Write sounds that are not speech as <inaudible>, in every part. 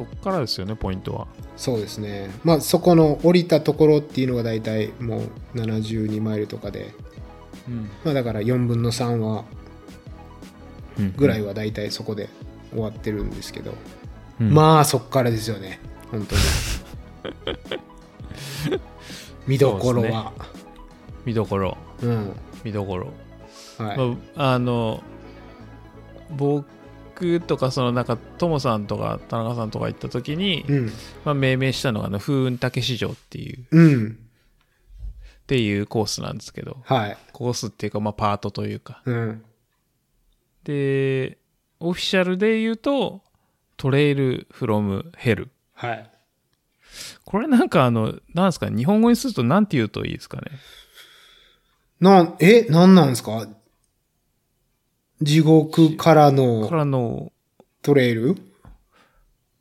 そっからですよね、ポイントは。そうですね。まあ、そこの降りたところっていうのが大体もう72マイルとかで、うん。まあ、だから4分の3はぐらいは大体そこで終わってるんですけど、うん。まあそっからですよね。本当に。<laughs> 見どころは。見どころ、うん。見どころ。はい、まあ、あの、僕とか、そのなんか、ともさんとか田中さんとか行った時に、うんまあ、命名したのが、あの、風雲竹市場っていう、っうんていうコースなんですけど、はいコースっていうか、まあ、パートというか。うんで、オフィシャルで言うと、トレイルフロムヘル。はいこれなんかあの、なんですか、日本語にするとなんて言うといいですかね。なんえなんなんですか？地獄からかのらの、トレイル？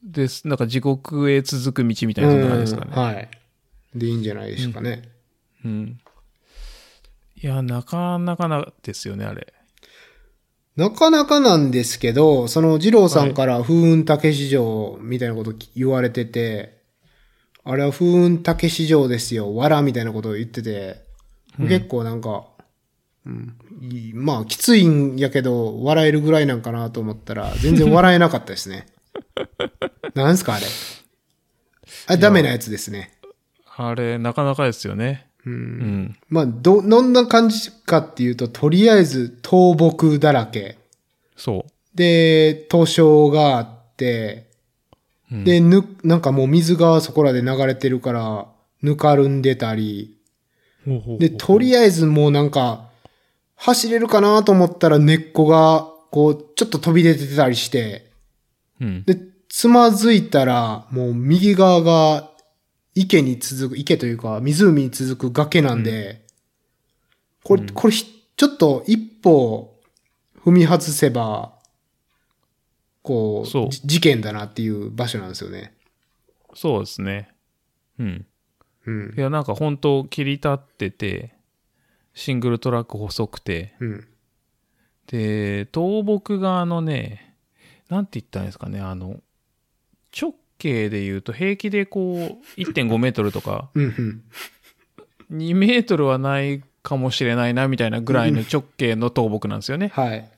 です。なんか地獄へ続く道みたいな感じですかね。うんはいでいいんじゃないですかね、うん。いや、なかなかなですよね、あれ。なかなかなんですけど、その二郎さんから風雲竹市場みたいなこと言われてて、あれは風雲竹市場ですよ、わらみたいなことを言ってて、結構なんか、うん、いいまあきついんやけど、笑えるぐらいなんかなと思ったら、全然笑えなかったですね。<laughs> なんすかあれ？あ、ダメなやつですね。あれ、なかなかですよね。うんうん。まあ、ど、どんな感じかっていうと、とりあえず倒木だらけ。そう。で、東証があって、うんで、ぬ、なんかもう水がそこらで流れてるから、ぬかるんでたり、ほうほうほうで、とりあえずもうなんか、走れるかなと思ったら根っこが、こう、ちょっと飛び出てたりして、うん。で、つまずいたら、もう右側が池に続く、池というか湖に続く崖なんで、これ、これひ、ちょっと一歩踏み外せば、こう、そうじ事件だなっていう場所なんですよね。そうですね。うん。うんい。や、なんか本当切り立ってて、シングルトラック細くて、うん。で、倒木があのね、なんて言ったんですかね、あの、直径で言うと平気でこう、1.5メートルとか、うん。うん。2メートルはないかもしれないな、みたいなぐらいの直径の倒木なんですよね。はい。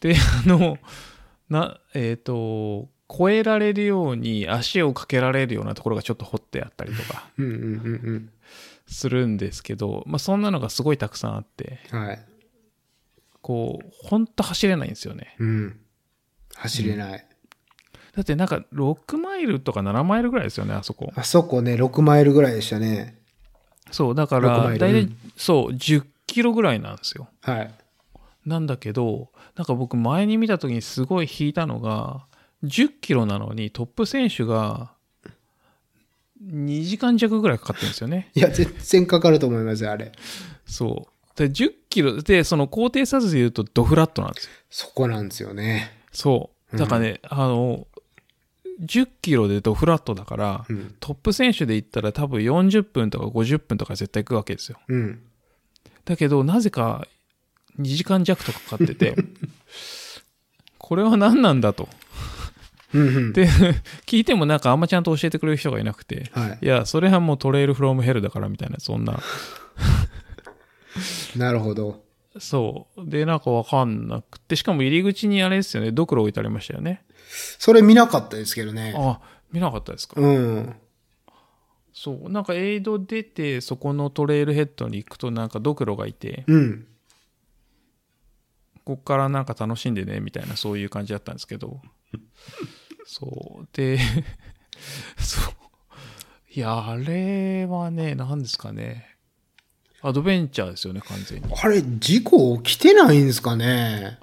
で、あの、な、えっ、と、越えられるように足をかけられるようなところがちょっと掘ってあったりとかうんうんうんするんですけど、まあそんなのがすごいたくさんあって、うん。はい。こう、ほんと走れないんですよね。うん。走れない。だってなんか6マイルとか7マイルぐらいですよね、あそこ。あそこね、6マイルぐらいでしたね。そう、だか6マら、イルだいたいうん、そう、10キロぐらいなんですよ。はい。なんだけど、なんか僕前に見た時にすごい引いたのが、10キロなのにトップ選手が2時間弱ぐらいかかってるんですよね。いや、全然かかると思いますよ、あれ。そう。で、10キロ、で、その高低差で言うとドフラットなんですよ。そこなんですよね。そう。だからね、あの、10キロでドフラットだから、うん。トップ選手で言ったら多分40分とか50分とか絶対行くわけですよ。うん。だけど、なぜか2時間弱とかかかってて、<laughs> これは何なんだと。うんうん。で、<laughs> 聞いてもなんかあんまちゃんと教えてくれる人がいなくて、はいや、それはもうトレイルフロムヘルだからみたいな、そんな。い。<laughs> なるほど。そう。で、なんかわかんなくて、しかも入り口にあれですよね、ドクロ置いてありましたよね。それ見なかったですけどね。あ、見なかったですか、うん。そう。なんかエイド出て、そこのトレイルヘッドに行くとなんかドクロがいて、うん。こっからなんか楽しんでね、みたいな、そういう感じだったんですけど。そう。で、<laughs> そう。いや、あれはね、何ですかね。アドベンチャーですよね、完全に。あれ、事故起きてないんですかね？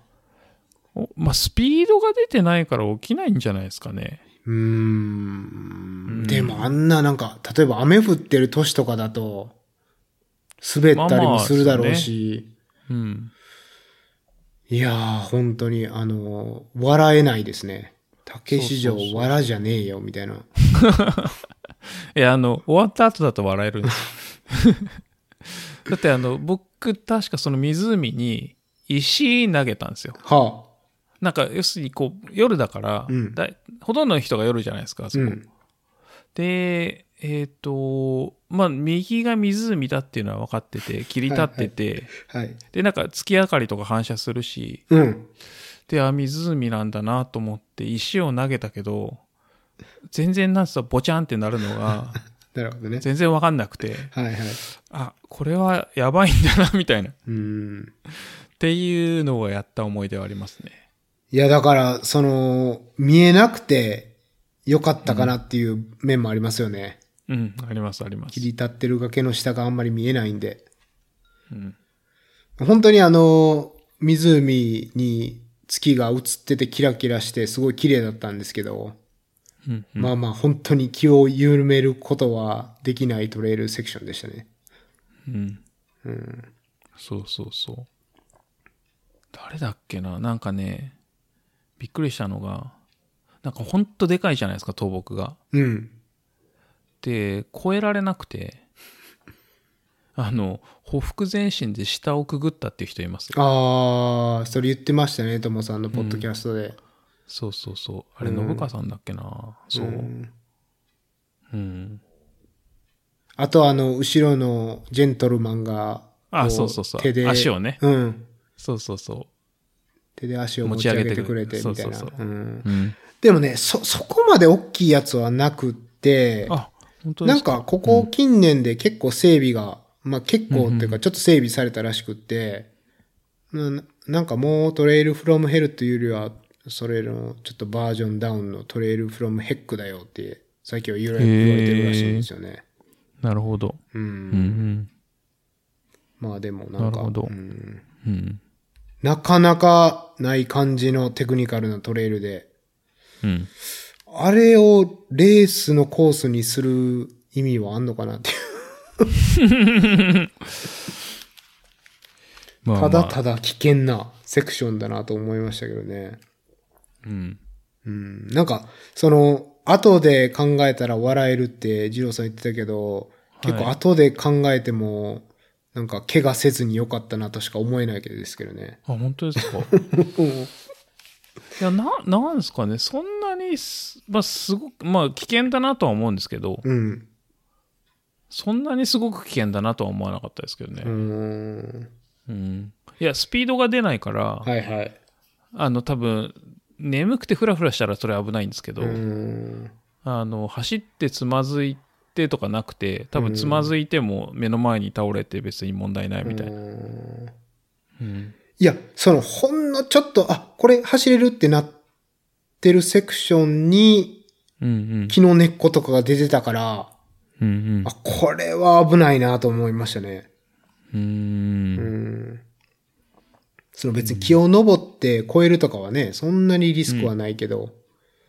おまあ、スピードが出てないから起きないんじゃないですかね。うーん。でもあんななんか、例えば雨降ってる年とかだと、滑ったりもするだろうし、うん。いやー、本当に、あの、笑えないですね。竹市場そうそうそう笑じゃねえよ、みたいな。<laughs> いや、あの、終わった後だと笑えるんですよ。<laughs> だってあの、僕、確かその湖に石投げたんですよ。はなんか、要するにこう、夜だから、うんだいほとんどの人が夜じゃないですか、あそうこ。ん。で、えっ、と、まあ、右が湖だっていうのは分かってて、切り立ってて、はい。で、なんか月明かりとか反射するし、うん。で、あ、湖なんだなと思って石を投げたけど、全然なんつったらボチャンってなるのが、<laughs> なるほどね。全然分かんなくて、はいはい。あ、これはやばいんだな、みたいな。っうん。ていうのをやった思い出はありますね。いや、だから、その、見えなくてよかったかなっていう面もありますよね。うん、あります、あります切。り立ってる崖の下があんまり見えないんで。うん、本当にあの、湖に月が映っててキラキラしてすごい綺麗だったんですけど、うん、まあまあ本当に気を緩めることはできないトレイルセクションでしたね。うん。うん。そうそうそう。誰だっけな？なんかね、びっくりしたのが、なんかほんとでかいじゃないですか、倒木が。うん。で、越えられなくて、あの、ほふ前進で下をくぐったっていう人いますよ。ああ、それ言ってましたね、ともさんのポッドキャストで。そうそうそう。あれ、うん信川さんだっけなそう。んうん。あとあの、後ろのジェントルマンが、あこそうそうそう手で、足をねうん。そうそうそ手で足を持ち上げてくれてみたいな。でもね、そ、そこまで大きいやつはなくって、あ、本当ですか？なんか、ここ近年で結構整備が、まあ結構っていうか、ちょっと整備されたらしくって、ななんかもうトレイルフロムヘルというよりは、それのちょっとバージョンダウンのトレイルフロムヘックだよって、最近は言われてるらしいんですよね。なるほど。うん。うんうん。まあでもなんか、なるほどうんうん。なかなかない感じのテクニカルなトレイルで、うん。あれをレースのコースにする意味はあんのかなっていう。<laughs> まあ、たまあ、だただ危険なセクションだなと思いましたけどね。うん。うん。なんか、その、後で考えたら笑えるって、二郎さん言ってたけど、結構はい後で考えても、なんか怪我せずによかったなとしか思えないけどですけどね。あ、本当ですか？<laughs> いや、な、なんですかね。そんなにす、まあ、すごく、まあ、危険だなとは思うんですけど、うん。そんなにすごく危険だなとは思わなかったですけどねう。ん。うん。いや、スピードが出ないから、はいはい。あの、多分、眠くてフラフラしたらそれ危ないんですけど、うん。あの、走ってつまずいてとかなくて、多分つまずいても目の前に倒れて別に問題ないみたいな。うんうん。いや、その、ほんのちょっと、あ、これ走れるってなってるセクションに、うんうん。木の根っことかが出てたから、うんうんあ、これは危ないなと思いましたね。うー。うんん。その別に木を登って越えるとかはね、そんなにリスクはないけど、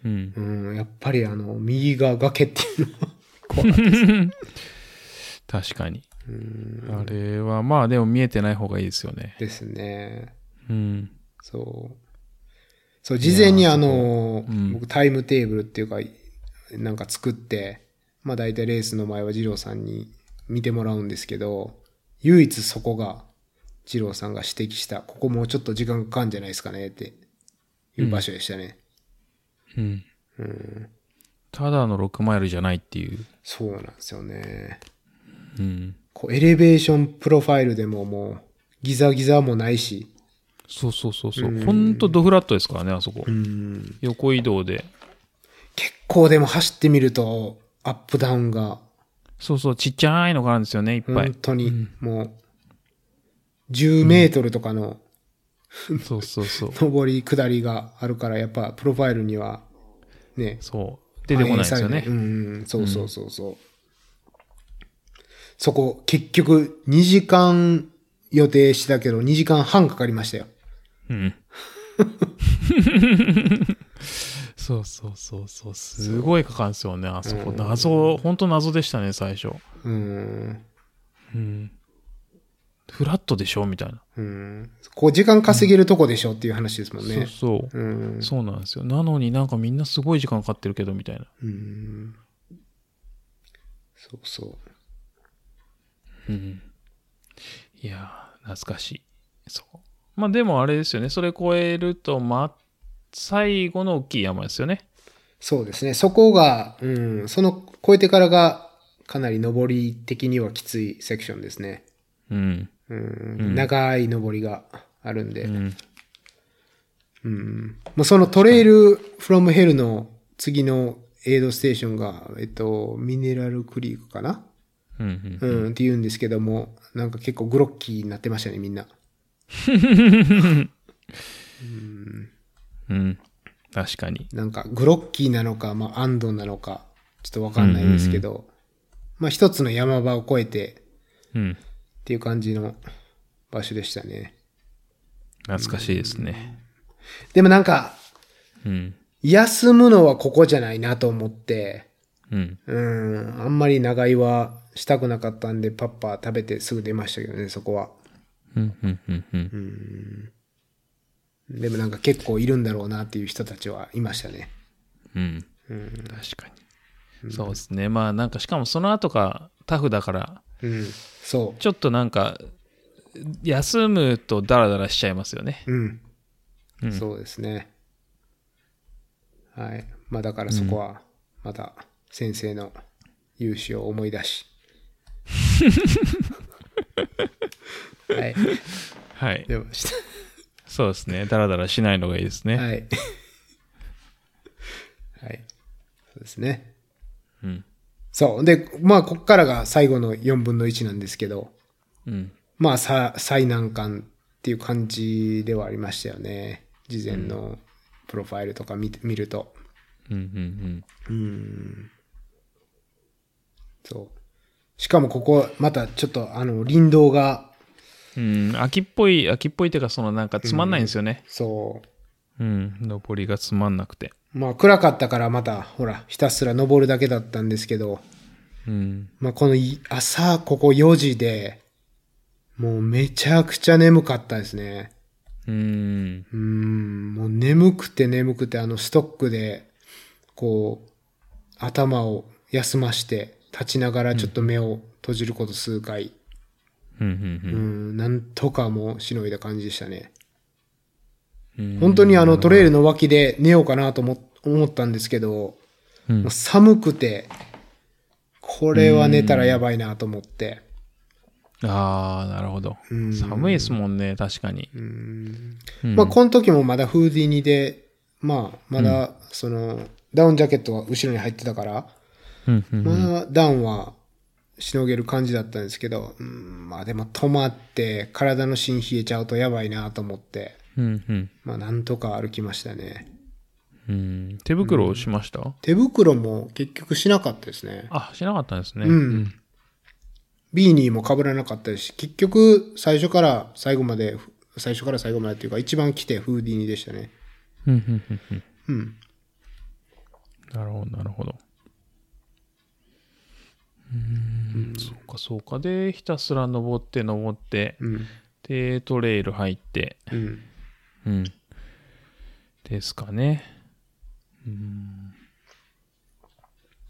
うん。うん、やっぱりあの、右が崖っていうのは怖かったです。<laughs> 確かに。うんあれは、まあでも見えてない方がいいですよね。ですね。うん。そう。そう、事前にあの、うん僕タイムテーブルっていうか、なんか作って、まあ大体レースの前は二郎さんに見てもらうんですけど、唯一そこが、二郎さんが指摘した、ここもうちょっと時間かかるんじゃないですかねっていう場所でしたね。うん。うん、ただの6マイルじゃないっていう。そうなんですよね。うん。こうエレベーションプロファイルでももう、ギザギザもないし、そうそうそうそうう。んほんとドフラットですからね、あそこ。うん、横移動で。結構でも走ってみると、アップダウンがそうそう、ちっちゃいのがあるんですよね、いっぱい。本当に、もう、10メートルとかのそうそうそう。上り下りがあるから、やっぱプロファイルには、ね、そう。出てこないんですよね。うんうん、そうそうそうそう。そこ、結局、2時間予定したけど、2時間半かかりましたよ。うん。<laughs> そうそうそうそう。すごいかかるんですよね、あそこ。謎、本当謎でしたね、最初。うん。うん。フラットでしょみたいな。うん。こう、時間稼げるとこでしょっていう話ですもんね。そうそう。うん。そうなんですよ。なのになんかみんなすごい時間かかってるけど、みたいな。うん。そうそう。うん。いやー、懐かしい。そう。まあでもあれですよね。それ超えると待っ最後の大きい山ですよね。そうですね。そこが、うん、その越えてからがかなり登り的にはきついセクションですね。うん。うん、長い登りがあるんで。うん。もうそのトレイルフロムヘルの次のエイドステーションが、えっと、ミネラルクリークかな？うん。うん、って言うんですけども、なんか結構グロッキーになってましたね、みんな。<laughs> うん。確かに。なんかグロッキーなのか、まあ、アンドなのか、ちょっとわかんないですけど、まあ一つの山場を越えてうん。っていう感じの場所でしたね。懐かしいですね。でもなんか、うん。休むのはここじゃないなと思って、うん。うん、あんまり長居はしたくなかったんで、パッパ食べてすぐ出ましたけどね、そこは。うん。うん。うん。うん。でもなんか結構いるんだろうなっていう人たちはいましたね。うん。確かに。そうですね。まあなんかしかもその後がタフだから、うん。そちょっとなんか、休むとダラダラしちゃいますよね。う。うん。うんそうですね。はい。まあだからそこは、また先生の勇姿を思い出し。<laughs> はい。はい。出ましそうですね。ダラダラしないのがいいですた。ね。はい。<laughs> はい。そうですね。うん。そう。で、まあ、こっからが最後の4分の1なんですけど、うん。まあ、さ最難関っていう感じではありましたよね。事前のプロファイルとか見て見ると。うん。うん。そう。しかもここ、またちょっと、あの、林道が、うん。秋っぽい、秋っぽいっていうか、そのなんかつまんないんですよね。そうん。登りがつまんなくて。う。まあ、暗かったからまた、ほら、ひたすら登るだけだったんですけど、うん。まあ、このい朝、ここ4時で、もうめちゃくちゃ眠かったですね。うん。うーん、もう眠くて眠くて、あのストックで、こう、頭を休まして、立ちながらちょっと目を閉じること数回、うん。う。ん、なんとかもうしのいだ感じでしたね。うん。本当にあのトレイルの脇で寝ようかなと思思ったんですけど、うん寒くて、これは寝たらやばいなと思って、ああ、なるほど。寒いですもんね、確かに。うんまあこの時もまだフーディニで、まあまだその、ダウンジャケットが後ろに入ってたから、うん。うん。まあ、ダウンはしのげる感じだったんですけど、うん、まあでも止まって体の芯冷えちゃうとやばいなと思って、うん。うん。まあなんとか歩きましたね。うん。手袋をしました？手袋も結局しなかったですね。あ、しなかったんですね。うん。ビーニーも被らなかったですし、結局最初から最後まで、最初から最後までっていうか一番来てフーディニでしたね。うん。うん。うん。うん。うん。なるほど、なるほど。うん。そうか、そうか。で、ひたすら登って、登って、うん。で、トレイル入って、うん。うん。ですかね。うん。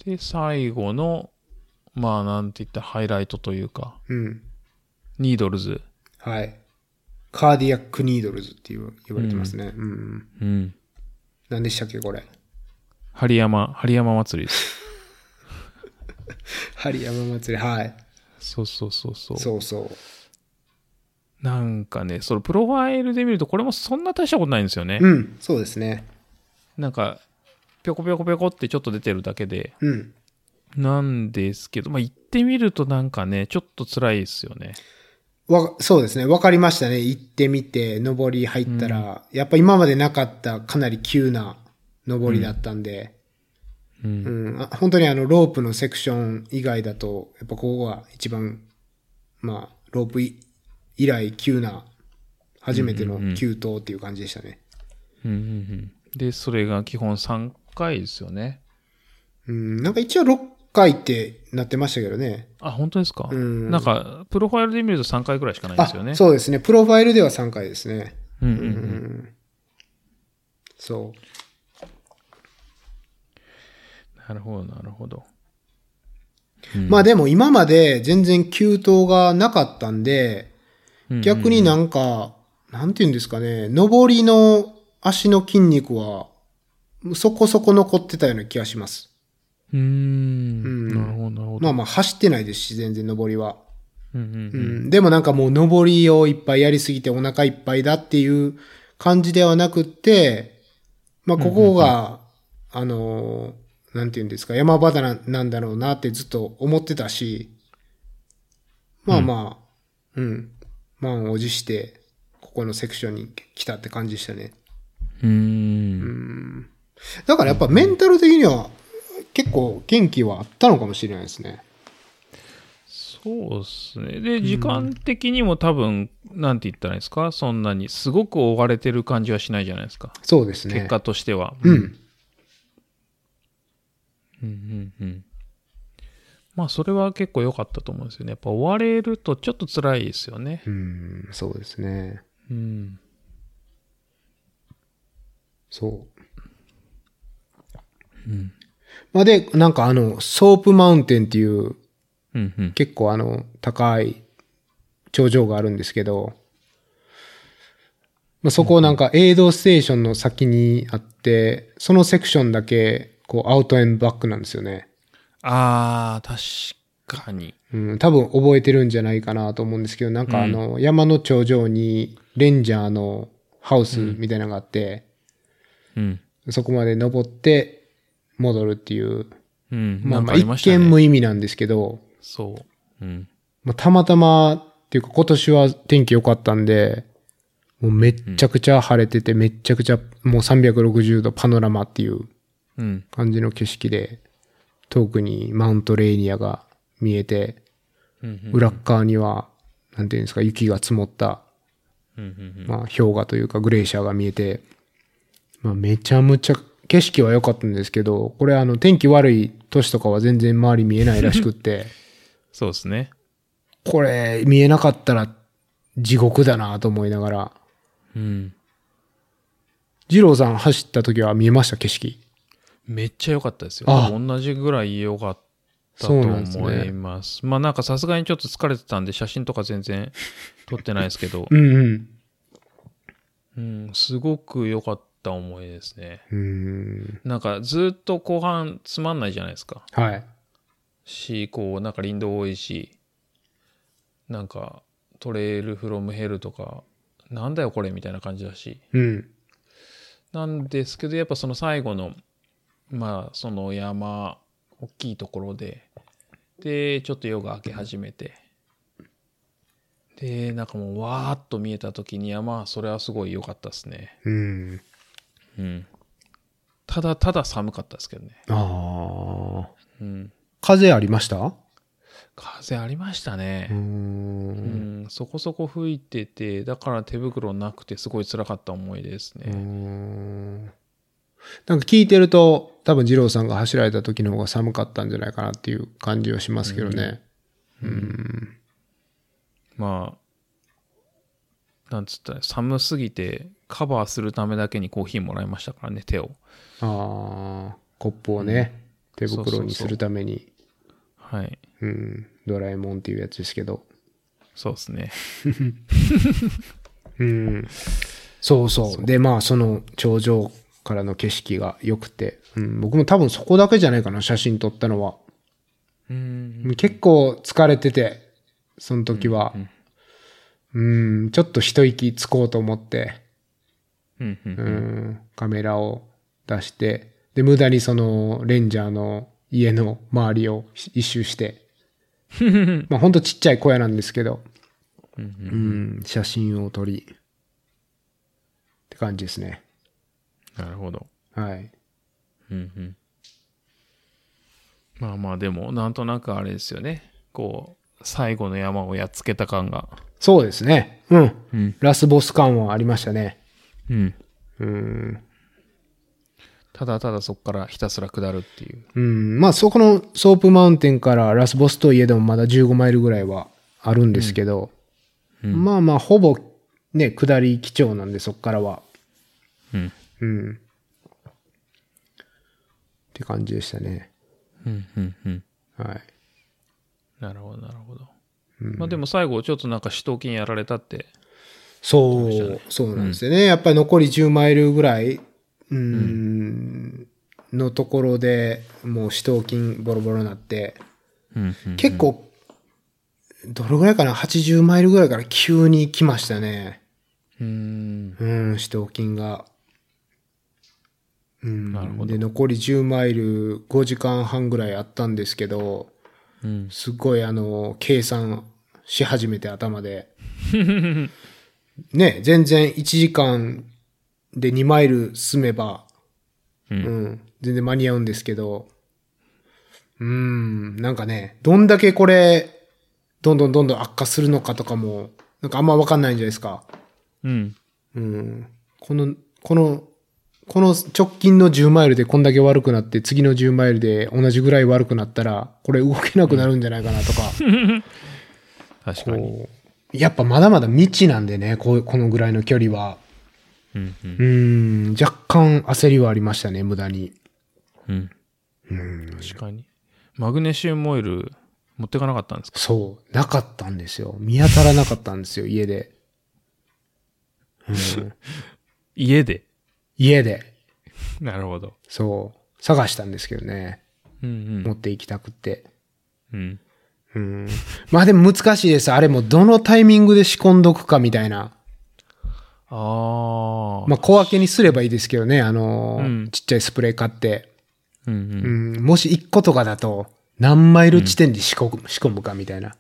で、最後の、まあ、なんて言ったらハイライトというか、うん。ニードルズ。はい。カーディアックニードルズって言わ言われてますね。うん。うん。何でしたっけ、これ。針山、針山祭りです。<laughs> 針山祭り、はい。そうそうそうそう。そうそう。なんかね、そのプロファイルで見ると、これもそんな大したことないんですよね。うん、そうですね。なんか、ぴょこぴょこぴょこってちょっと出てるだけで、うん。なんですけど、まあ、行ってみるとなんかね、ちょっと辛いですよね。わ、そうですね。わかりましたね。行ってみて、登り入ったら、やっぱ今までなかったかなり急な登りだったんで、うん。うん、あ本当にあの、ロープのセクション以外だと、やっぱここが一番、まあ、ロープい以来急な、初めての急登っていう感じでしたね。うんうんうん。で、それが基本3回ですよね。うん、なんか一応6回ってなってましたけどね。あ、本当ですか、んなんか、プロファイルで見ると3回ぐらいしかないんですよね。あ、そうですね。プロファイルでは3回ですね。うんうんうん。そう。なるほど、なるほど。まあでも今まで全然急登がなかったんで、逆になんか、なんて言うんですかね、上りの足の筋肉は、そこそこ残ってたような気がします。うーん。うんなるほど、なるほど。まあまあ走ってないですし、全然登りは。うんうん。でもなんかもう登りをいっぱいやりすぎてお腹いっぱいだっていう感じではなくって、まあここが、あのー、なんていうんですか、山場だななんだろうなってずっと思ってたし、まあまあ、うん。満を持して、ここのセクションに来たって感じでしたね。うーん。だからやっぱメンタル的には結構元気はあったのかもしれないですね。そうですね。で、時間的にも多分、なんて言ったらいいんですかそんなに、すごく追われてる感じはしないじゃないですか。そうですね。結果としては。うん。うんうんうん。まあ、それは結構良かったと思うんですよね。やっぱ追われるとちょっと辛いですよね。うん、そうですね。うん。そう。まあで、なんかあの、ソープマウンテンっていううんうん。結構あの、高い頂上があるんですけど、まあ、そこなんかエイドステーションの先にあって、そのセクションだけ、こう、アウトエンバックなんですよね。ああ、確かに。うん、多分覚えてるんじゃないかなと思うんですけど、なんかあの、山の頂上にレンジャーのハウスみたいなのがあって、うん。そこまで登って戻るっていう、うん。まあまあ一見無意味なんですけど、そう。うん。まあ、たまたまっていうか今年は天気良かったんで、もうめっちゃくちゃ晴れてて、めっちゃくちゃもう360度パノラマっていううん。感じの景色で、遠くにマウントレーニアが見えて。裏っ側には、なんていうんですか、雪が積もった、まあ氷河というかグレーシャーが見えて、まあめちゃむちゃ景色は良かったんですけど、これあの天気悪い年とかは全然周り見えないらしくって、<laughs> そうですね。これ見えなかったら地獄だなと思いながら、うん。二郎さん走った時は見えました景色？めっちゃ良かったですよ。同じぐらい良かったとそうなんですね思います。まあなんかさすがにちょっと疲れてたんで写真とか全然撮ってないですけど、うんうん。うん、すごく良かった思いですね。うーん。なんかずっと後半つまんないじゃないですか。はい。し、こうなんか林道多いし、なんかトレイルフロムヘルとか、なんだよこれみたいな感じだし。うん。なんですけど、やっぱその最後の、まあ、その山、大きいところで、で、ちょっと夜が明け始めて、で、なんかもう、わーっと見えた時には、まあ、それはすごい良かったですね。うん。うん。ただ、ただ寒かったですけどね。ああ。うん。風ありました？う風ありましたねー。。うんん、そこそこ吹いてて、だから手袋なくてすごい辛かった思い出ですね。んなんか聞いてると、多分二郎さんが走られた時の方が寒かったんじゃないかなっていう感じはしますけどね。まあ、なんつったら、寒すぎてカバーするためだけにコーヒーもらいましたからね、手を。ああ、コップをね、手袋にするために、はい。うん、ドラえもんっていうやつですけど。そうですね。<laughs> うん。そうそう。で、まあ、その頂上からの景色が良くて、うん、僕も多分そこだけじゃないかな、写真撮ったのは。うん。結構疲れてて、その時は。うん、ちょっと一息つこうと思って、うん。うん。うん、カメラを出して、で、無駄にその、レンジャーの家の周りを一周して、<laughs> まあほんとちっちゃい小屋なんですけど、うんうん、写真を撮り、って感じですね。なるほど。はい。うんうん。まあまあ、でも、なんとなくあれですよね。こう、最後の山をやっつけた感が。そうですね。うん。うん。ラスボス感はありましたね。うん。うん。ただただそこからひたすら下るっていう。うん。まあそこのソープマウンテンからラスボスといえどもまだ15マイルぐらいはあるんですけど、うんまあまあほぼね、下り基調なんでそこからは。うん。うん。って感じでしたね。うん。うん。うん。はい。なるほど、なるほど。まあでも最後、ちょっとなんか死闘筋やられたってそう、そうなんですよね。やっぱり残り10マイルぐらい、うーん、のところで、もう死闘筋ボロボロになって、うんうん結構、どれぐらいかな ?80 マイルぐらいから急に来ましたね。うん。うん、死闘筋が。うん、なるほどで、残り10マイル5時間半ぐらいあったんですけど、うん。すっごいあの、計算し始めて頭で。<laughs> ね、全然1時間で2マイル進めば、ううんん、全然間に合うんですけど、うん、なんかね、どんだけこれ、どんどんどんどん悪化するのかとかも、なんかあんまわかんないんじゃないですか。うん。うん。この、この、この直近の10マイルでこんだけ悪くなって、次の10マイルで同じぐらい悪くなったら、これ動けなくなるんじゃないかなとか。<laughs> 確かに。やっぱまだまだ未知なんでね、こうこのぐらいの距離は。うんうん、若干焦りはありましたね、無駄に。うん。うん、確かに。マグネシウムオイル持ってかなかったんですか？そう、なかったんですよ。見当たらなかったんですよ、家で。うん、<laughs> 家で？家で、<laughs> なるほど。そう、探したんですけどね。うん持って行きたくって。うん。うん。うん。まあでも難しいです。あれもどのタイミングで仕込んどくかみたいな。ああ。まあ小分けにすればいいですけどね。あのーうんちっちゃいスプレー買って。うんうん。うん、もし1個とかだと、何マイル地点で仕込む,、仕込むかみたいな。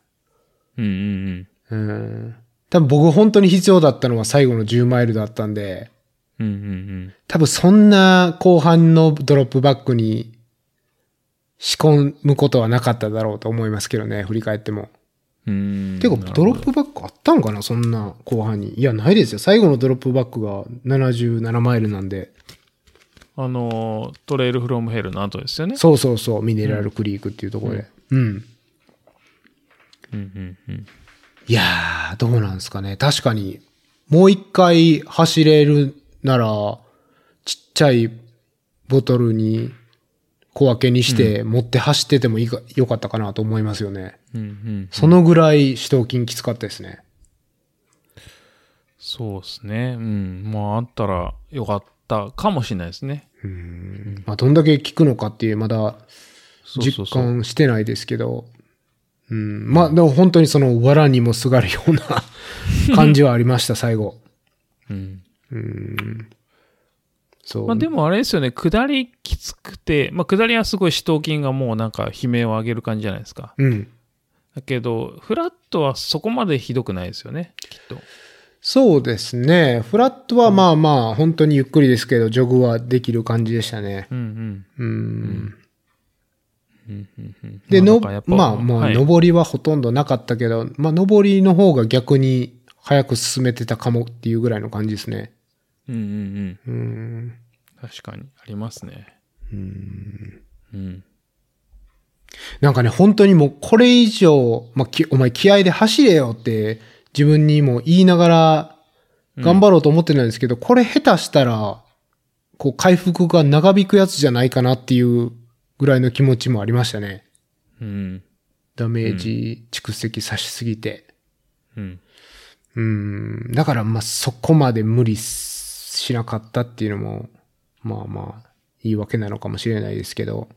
うんうんうん。多分僕本当に必要だったのは最後の10マイルだったんで、うん。うんうん多分そんな後半のドロップバックに仕込むことはなかっただろうと思いますけどね、振り返っても。うん。うん。てか、ドロップバックあったんかなそんな後半に。いや、ないですよ。最後のドロップバックが77マイルなんで。あのー、トレイルフロムヘルの後ですよね。そうそうそう、ミネラルクリークっていうところで。うん。うんうんうん。いやー、どうなんですかね。確かに、もう一回走れるなら、ちっちゃいボトルに小分けにして持って走っててもいいか、よかったかなと思いますよね。うんうん。そのぐらい死闘筋きつかったですね。そうですね。うん。まあ、あったらよかったかもしれないですね。うん。まあ、どんだけ効くのかっていう、まだ実そうそうそう。感してないですけど、うん。まあ、でも本当にその、藁にもすがるような <laughs> 感じはありました、最後。うん。そう。まあでもあれですよね、下りきつくて、まあ下りはすごい死闘筋がもうなんか悲鳴を上げる感じじゃないですか。うん。だけど、フラットはそこまでひどくないですよね、きっと。そうですね。フラットはまあまあ、本当にゆっくりですけど、ジョグはできる感じでしたね。うんうん。うん。うんうんうんで、の、まあもう、はい上りはほとんどなかったけど、まあ、上りの方が逆に早く進めてたかもっていうぐらいの感じですね。うんうんうん。うん。確かに、ありますね。うん。なんかね、本当にもうこれ以上、まあ、きお前気合で走れよって自分にも言いながら頑張ろうと思ってないんですけど、これ下手したら、こう回復が長引くやつじゃないかなっていうぐらいの気持ちもありましたね。うん。ダメージ蓄積さしすぎて。うん。うん。だからまあそこまで無理しなかったっていうのも、まあまあ、言い訳なのかもしれないですけど。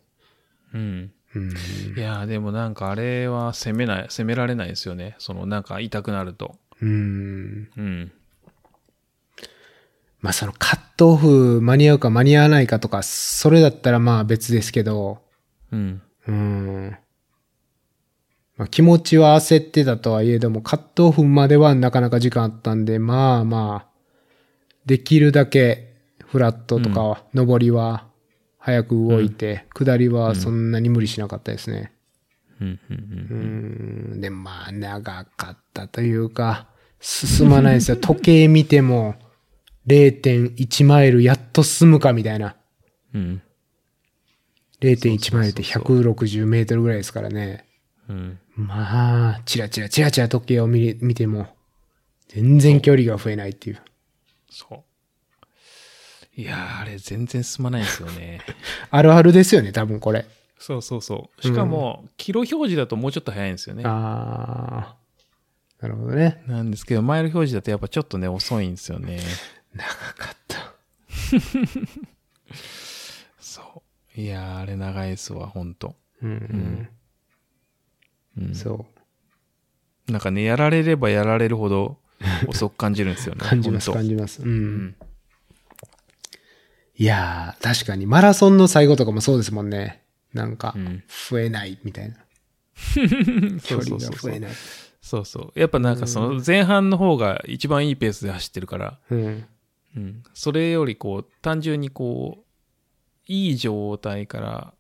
うん。うん。いやーでもなんかあれは攻めない、攻められないですよね。そのなんか痛くなると。うん。うん。まあそのカットオフ間に合うか間に合わないかとか、それだったらまあ別ですけど、うん。うん。まあ、気持ちは焦ってたとはいえども、カットオフまではなかなか時間あったんで、まあまあ、できるだけフラットとかは、上りは早く動いて、下りはそんなに無理しなかったですね。うん。で、まあ長かったというか、進まないですよ。<laughs> 時計見ても、0.1マイルやっと進むかみたいな。うん。0.1マイルって160メートルぐらいですからね。うん。まあ、チラチラチラチラ時計を見見ても、全然距離が増えないっていう。そう。いやーあれ全然進まないんですよね。<laughs> あるあるですよね、多分これ。そうそうそう。しかも、キロ表示だともうちょっと早いんですよね。あなるほどね。なんですけど、マイル表示だとやっぱちょっとね、遅いんですよね。<laughs> 長かった。<laughs> そう。いやー、あれ長いですわ、ほんと。うん、うんそなんかね、やられればやられるほど <laughs> 遅く感じるんですよう。ね。感じます、感じます。うん。うん。いやー、確かに、マラソンの最後とかもそうですもんね。なんかうん、増えないみたいな。<laughs> 距離。が増えない。そうそう。やっぱなんかその前半の方が一番いいペースで走ってるから、うん。うん。それよりこう、単純にこう、いい状態から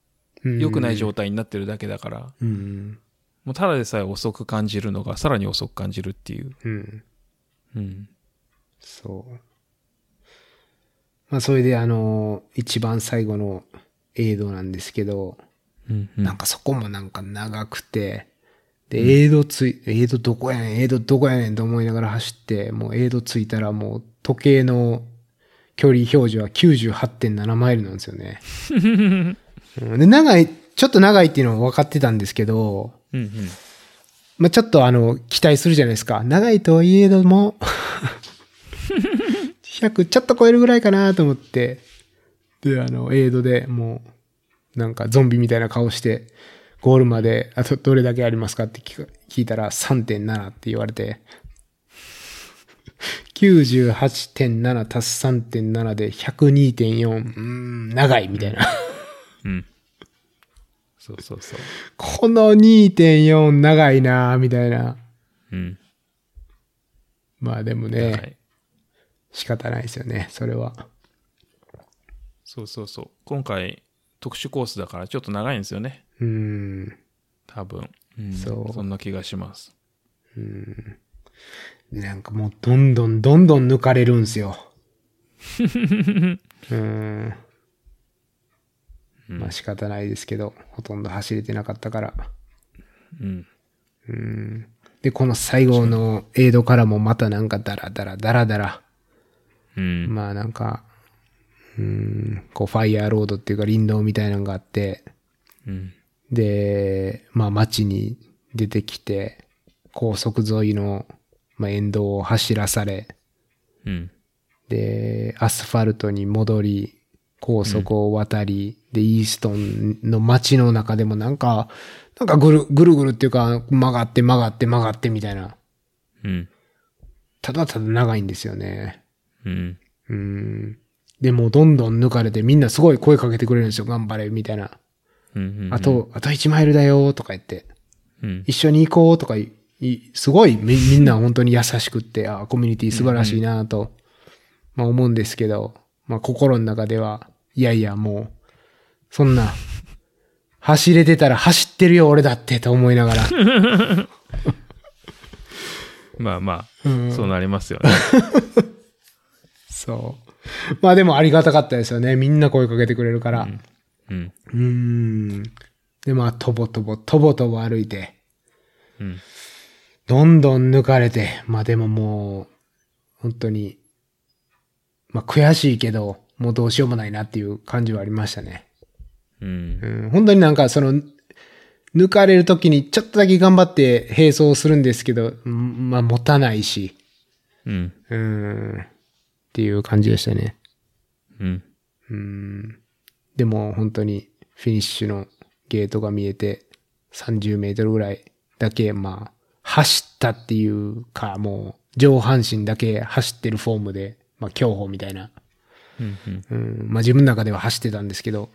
うん良くない状態になってるだけだから、うん。もうただでさえ遅く感じるのがさらに遅く感じるっていう。うん。うん。そう。まあ、それであの、一番最後のエイドなんですけど、うん、うん。なんかそこもなんか長くて、で、エイドつい、エイドどこやねん、エイドどこやねんと思いながら走って、もうエイドついたらもう時計の距離表示は98.7マイルなんですよね。<laughs> うんで、長い、ちょっと長いっていうのは分かってたんですけど、うん、うん。まあ、ちょっとあの、期待するじゃないですか。長いとはいえども、<laughs> 100ちょっと超えるぐらいかなと思って、で、あの、エイドでもう、なんかゾンビみたいな顔して、ゴールまで、あとどれだけありますかって聞いたら3.7って言われて、98.7足す3.7で102.4、うーん、長いみたいな。うん。そうそうそう。この2.4長いなみたいな。うん。まあでもはね、い。仕方ないですよね、それは。そうそうそう。今回、特殊コースだからちょっと長いんですよね。うーん。多分。うん、そうそんな気がします。で、なんかもうどんどんどんどん抜かれるんすよ。<laughs> うーん。まあ仕方ないですけど、ほとんど走れてなかったから。うん。で、この最後のエイドからもまたなんかダラダラダラダラ。うん。まあなんか、うーん、こうファイヤーロードっていうか林道みたいなのがあって、うん。で、まあ街に出てきて、高速沿いの、まあ、沿道を走らされ、うん。で、アスファルトに戻り、高速を渡り、で、イーストンの街の中でもなんか、なんかぐるぐるぐるっていうか、曲がって曲がって曲がってみたいな。うん。ただただ長いんですよね。うん。うん。でもうどんどん抜かれてみんなすごい声かけてくれるんですよ。頑張れ、みたいな。うん。あと、あと1マイルだよ、とか言って。うん。一緒に行こうとかすごいみみんな本当に優しくって、あコミュニティ素晴らしいなと、まあ思うんですけど、まあ心の中では、いやいやもう、そんな、走れてたら走ってるよ俺だってと思いながら。<laughs> まあまあ、うんそうなりますよね。<laughs> そう。まあでもありがたかったですよね。みんな声かけてくれるから。うん。うーん。で、まあ、とぼとぼ、とぼとぼ歩いて、うん。どんどん抜かれて、まあでももう、本当に、まあ悔しいけど、もうどうしようもないなっていう感じはありましたね。うんう。ん、本当になんかその、抜かれる時にちょっとだけ頑張って並走するんですけど、うんまあ持たないし、うん。うん、っていう感じでしたね。うん。うん。でも本当にフィニッシュのゲートが見えて30メートルぐらいだけまあ走ったっていうかもう上半身だけ走ってるフォームでまあ競歩みたいな。うん。うん。うん。まあ自分の中では走ってたんですけど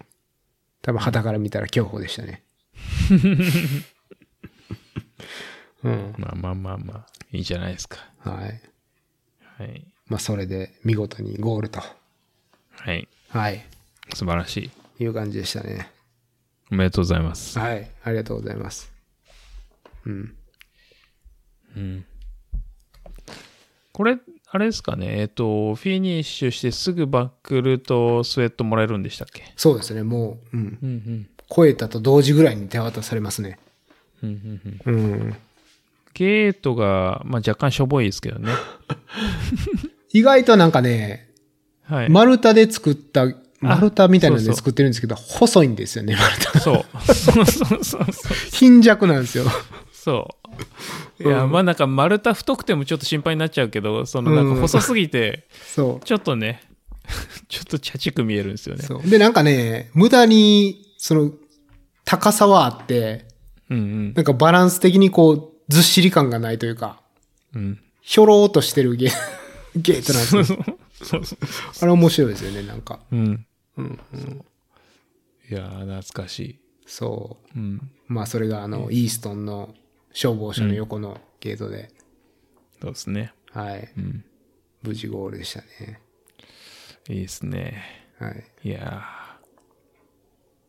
多分旗から見たら競歩でしたね。<laughs> うん。まあまあまあまあ、いいじゃないですか。はい。はい。まあそれで見事にゴールと。はい。はい。素晴らしい。いう感じでしたね。おめでとうございます。はい。ありがとうございます。うん。うん。これ、あれですかね。えっと、フィニッシュしてすぐバックルとスウェットもらえるんでしたっけ？そうですね。もう、うん。うんうん。超えたと同時ぐらいに手渡されますね。うんうんうん。うん。ゲートが、まあ、若干しょぼいですけどね。<laughs> 意外となんかね、はい。丸太で作った、丸太みたいなのそうそうで作ってるんですけど、細いんですよね、丸太。そう。そうそうそうそう。<laughs> 貧弱なんですよ。そう。いや、まあなんか丸太太くてもちょっと心配になっちゃうけど、そのなんか細すぎて、そう。ちょっとね、<laughs> ちょっとチャチく見えるんですよね。そう。で、なんかね、無駄に、その、高さはあって、うんなんかバランス的にこう、ずっしり感がないというか、うん。うん。ひょろーっとしてるゲー <laughs> ゲートなんですよ。そうそう。あれ面白いですよね、なんか。うん。うん、いやー、懐かしい。そうん。う。まあ、それがあの、イーストンの消防署の横のゲートで、そうですね。はい。うん。無事ゴールでしたね。いいですね。はい。いやー、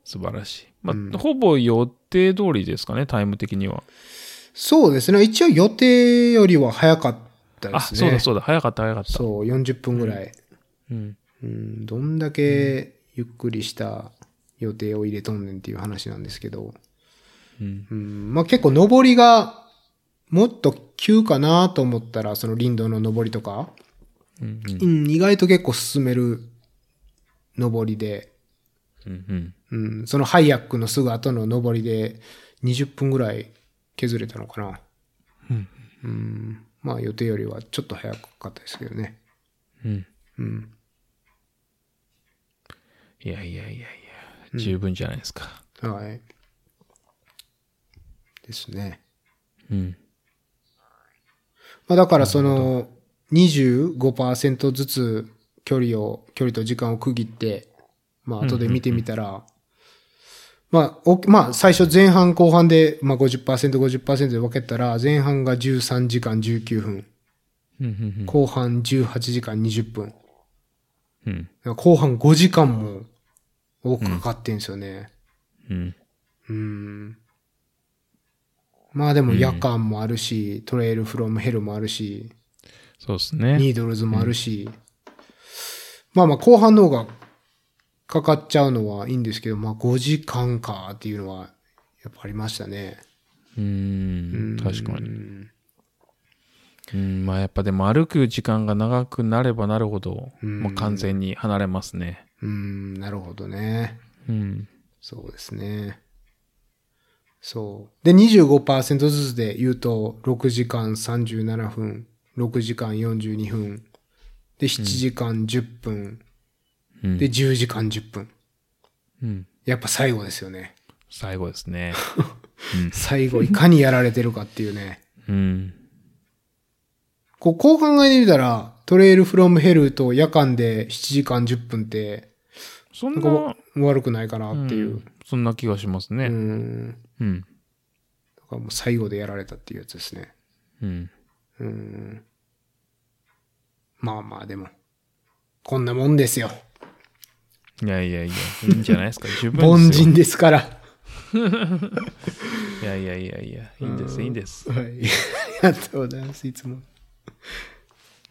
素晴らしい。まあ、ほぼ予定通りですかね、タイム的には。そうですね。一応予定よりは早かったであ、すね。そうだそうだ、早かった早かった。そう、40分ぐらい。うん。うん、どんだけゆっくりした予定を入れとんねんっていう話なんですけど。うん。うん、まあ結構登りがもっと急かなと思ったら、その林道の登りとか、うん。うん、意外と結構進める登りで、うん。うん。うん、そのハイヤックのすぐ後の登りで20分ぐらい削れたのかな。うん。うん、まあ予定よりはちょっと早かったですけどね。うん。うん。いやいやいやいや、十分じゃないですか。はい。ですね。うん。まあだからその25%ずつ距離を、距離と時間を区切って、まあ後で見てみたら、まあ、おまあ最初前半後半で、まあ50%、50%で分けたら、前半が13時間19分。後半18時間20分。うん。後半5時間も多くかかってんですよね。うん。うん。まあでも夜間もあるし、トレイルフロムヘルもあるし、そうですね。ニードルズもあるし、まあまあ後半の方がかかっちゃうのはいいんですけど、まあ5時間かっていうのはやっぱありましたね。うーん。確かに。うんうん。まあやっぱでも歩く時間が長くなればなるほど、うんもう完全に離れますね。うん、なるほどね。うん。そうですね。そう。で、25%ずつで言うと、6時間37分、6時間42分、で、7時間10分、うん。で、10時間10分。うん。やっぱ最後ですよね。最後ですね。<laughs> 最後いかにやられてるかっていうね。うん。こう、こう考えてみたら、トレイルフロムヘルと夜間で7時間10分って、そんな、悪くないかなっていう。そんな気がしますうね。ん。うん。だからもう最後でやられたっていうやつですね。うん。うん。まあまあでも、こんなもんですよ。いやいやいや、いいんじゃないですか。<laughs> 十分凡。人ですから。<laughs> いやいやいやいや、いいんです、いいんです。はい。<laughs> ありがとうございます、いつも。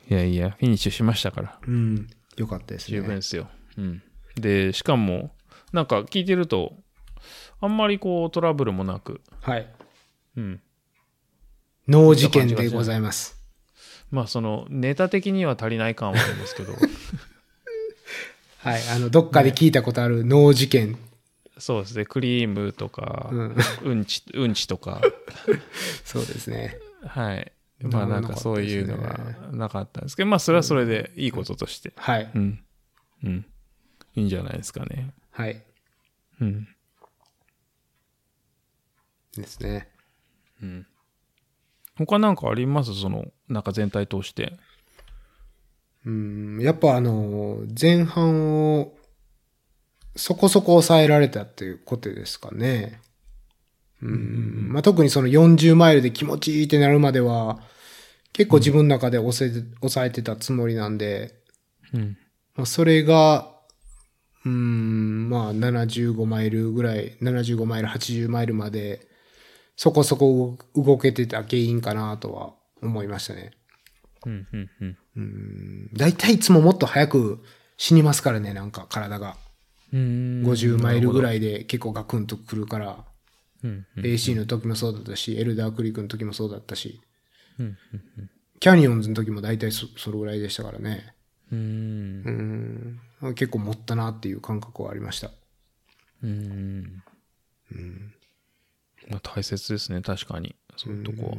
いやいや、フィニッシュしましたから。うん。よかったですね。十分ですよ。うん。で、しかも、なんか聞いてると、あんまりこうトラブルもなく、はい。うん。脳事件でございます。まあそのネタ的には足りない感はあるんですけど、<laughs> はい。あの、どっかで聞いたことある脳事件。そうですね、クリームとか、うん。うんち、<laughs> うんちとか、<laughs> そうですね。はい。まあなんかそういうのがなかったんですけど、まあそれはそれでいいこととして、はい。うん。うん。いいんじゃないですかね。はい。うん。ですね。うん。他なんかあります？その、なんか全体通して。うん。やっぱあの、前半をそこそこ抑えられたっていうことですかね。うん。まあ、特にその40マイルで気持ちいいってなるまでは、結構自分の中で抑えて抑えてたつもりなんで、うん。まあ、それが、うーん、まあ、75マイルぐらい、75マイル、80マイルまで、そこそこ動動けてた原因かなとは思いましたね。うん、うん、うん。うん。だいたいいつももっと早く死にますからね、なんか体が。うーん50マイルぐい。らいで結構ガクンとくるから、うん、うん、AC の時もそうだったし、エルダークリークの時もそうだったし、うん、キャニオンズの時もだいたいそそれぐらいでしたからね。うん。うん。結構持ったなっていう感覚はありました。うん。まあ大切ですね、確かに。そういうとこは。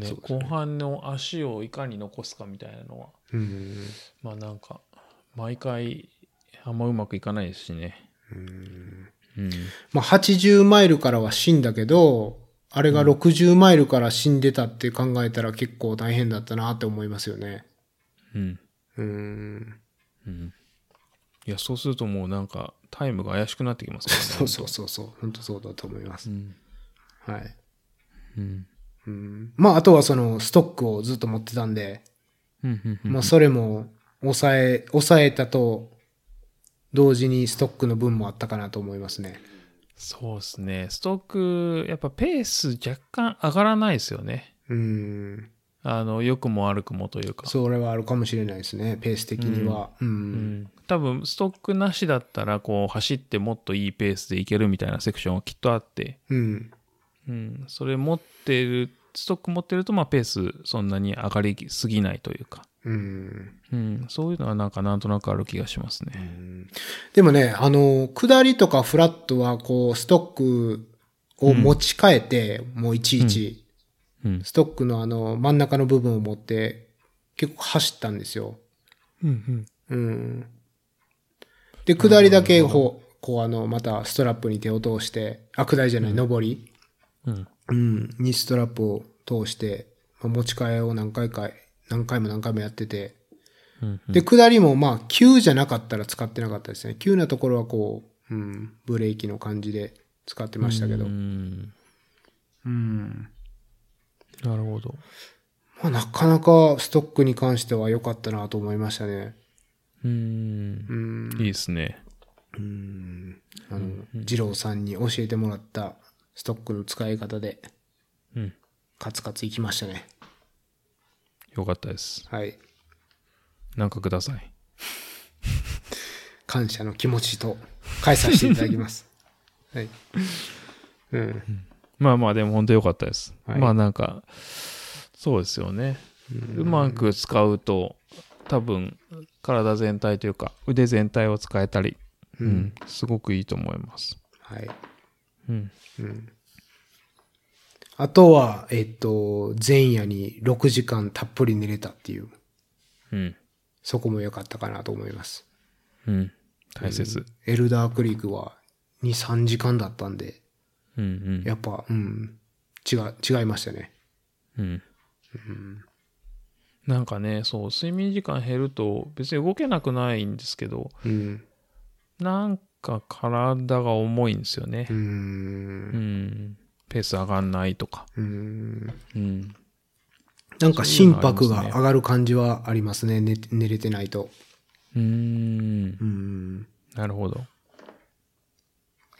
ね後半の足をいかに残すかみたいなのは、うん。まあなんか、毎回、あんまうまくいかないですしね。うん。まあ、80マイルからは死んだけど、あれが60マイルから死んでたって考えたら結構大変だったなって思いますよね。うん。うん。うん。いや、そうするともうなんか、タイムが怪しくなってきますからね。<laughs> そうそうそうそう。本当そうだと思います。うん。はい。うん。うん。まあ、あとはそのストックをずっと持ってたんで、うん。うん。うんまあ、それも抑え、抑えたと同時にストックの分もあったかなと思いますね。そうですね。ストック、やっぱペース若干上がらないですよね。うん。あの、良くも悪くもというか。それはあるかもしれないですね。ペース的には。うん。うん。多分、ストックなしだったら、こう、走ってもっといいペースでいけるみたいなセクションはきっとあって、うん。うん。それ持ってる、ストック持ってると、まあ、ペースそんなに上がりすぎないというか。うん。うん。そういうのはなんかなんとなくある気がしますね。でもね、あの、下りとかフラットは、こう、ストックを持ち替えて、もういちいち、うん。ストックのあの、真ん中の部分を持って、結構走ったんですよ。うん。うん。で、下りだけ、こうあの、またストラップに手を通して、あ、下りじゃない、上り。うん。うん。にストラップを通して、まあ持ち替えを何回か、何回も何回もやってて、うん。で、下りもまあ、急じゃなかったら使ってなかったですね。急なところはこう、うん、ブレーキの感じで使ってましたけど。ううん。ん。なるほど。まあ、なかなかストックに関しては良かったなと思いましたね。うんう。ん。いいですね。うん。あの、二郎さんに教えてもらったストックの使い方で、うん。カツカツいきましたね。よかったです。はい。なんかください。感謝の気持ちと返させていただきます。<laughs> はい。うん。まあまあ、でも本当よかったです。はいまあなんか、そうですよね。うまく使うと、多分、体全体というか、腕全体を使えたり、うん、すごくいいと思います。はい。うん。あとは、えっと、前夜に6時間たっぷり寝れたっていう、うん。そこも良かったかなと思います。うん。大切。エルダークリークは2、3時間だったんで、うんうん。やっぱ、うん、違う、違いましたね。うん。なんかね、そう、睡眠時間減ると、別に動けなくないんですけど、うん。なんか体が重いんですよねう。。うんん。ペース上がんないとか。うん。うん。なんか心拍が上がる感じはありますね。寝寝れてないと。うーんう。ん。なるほど。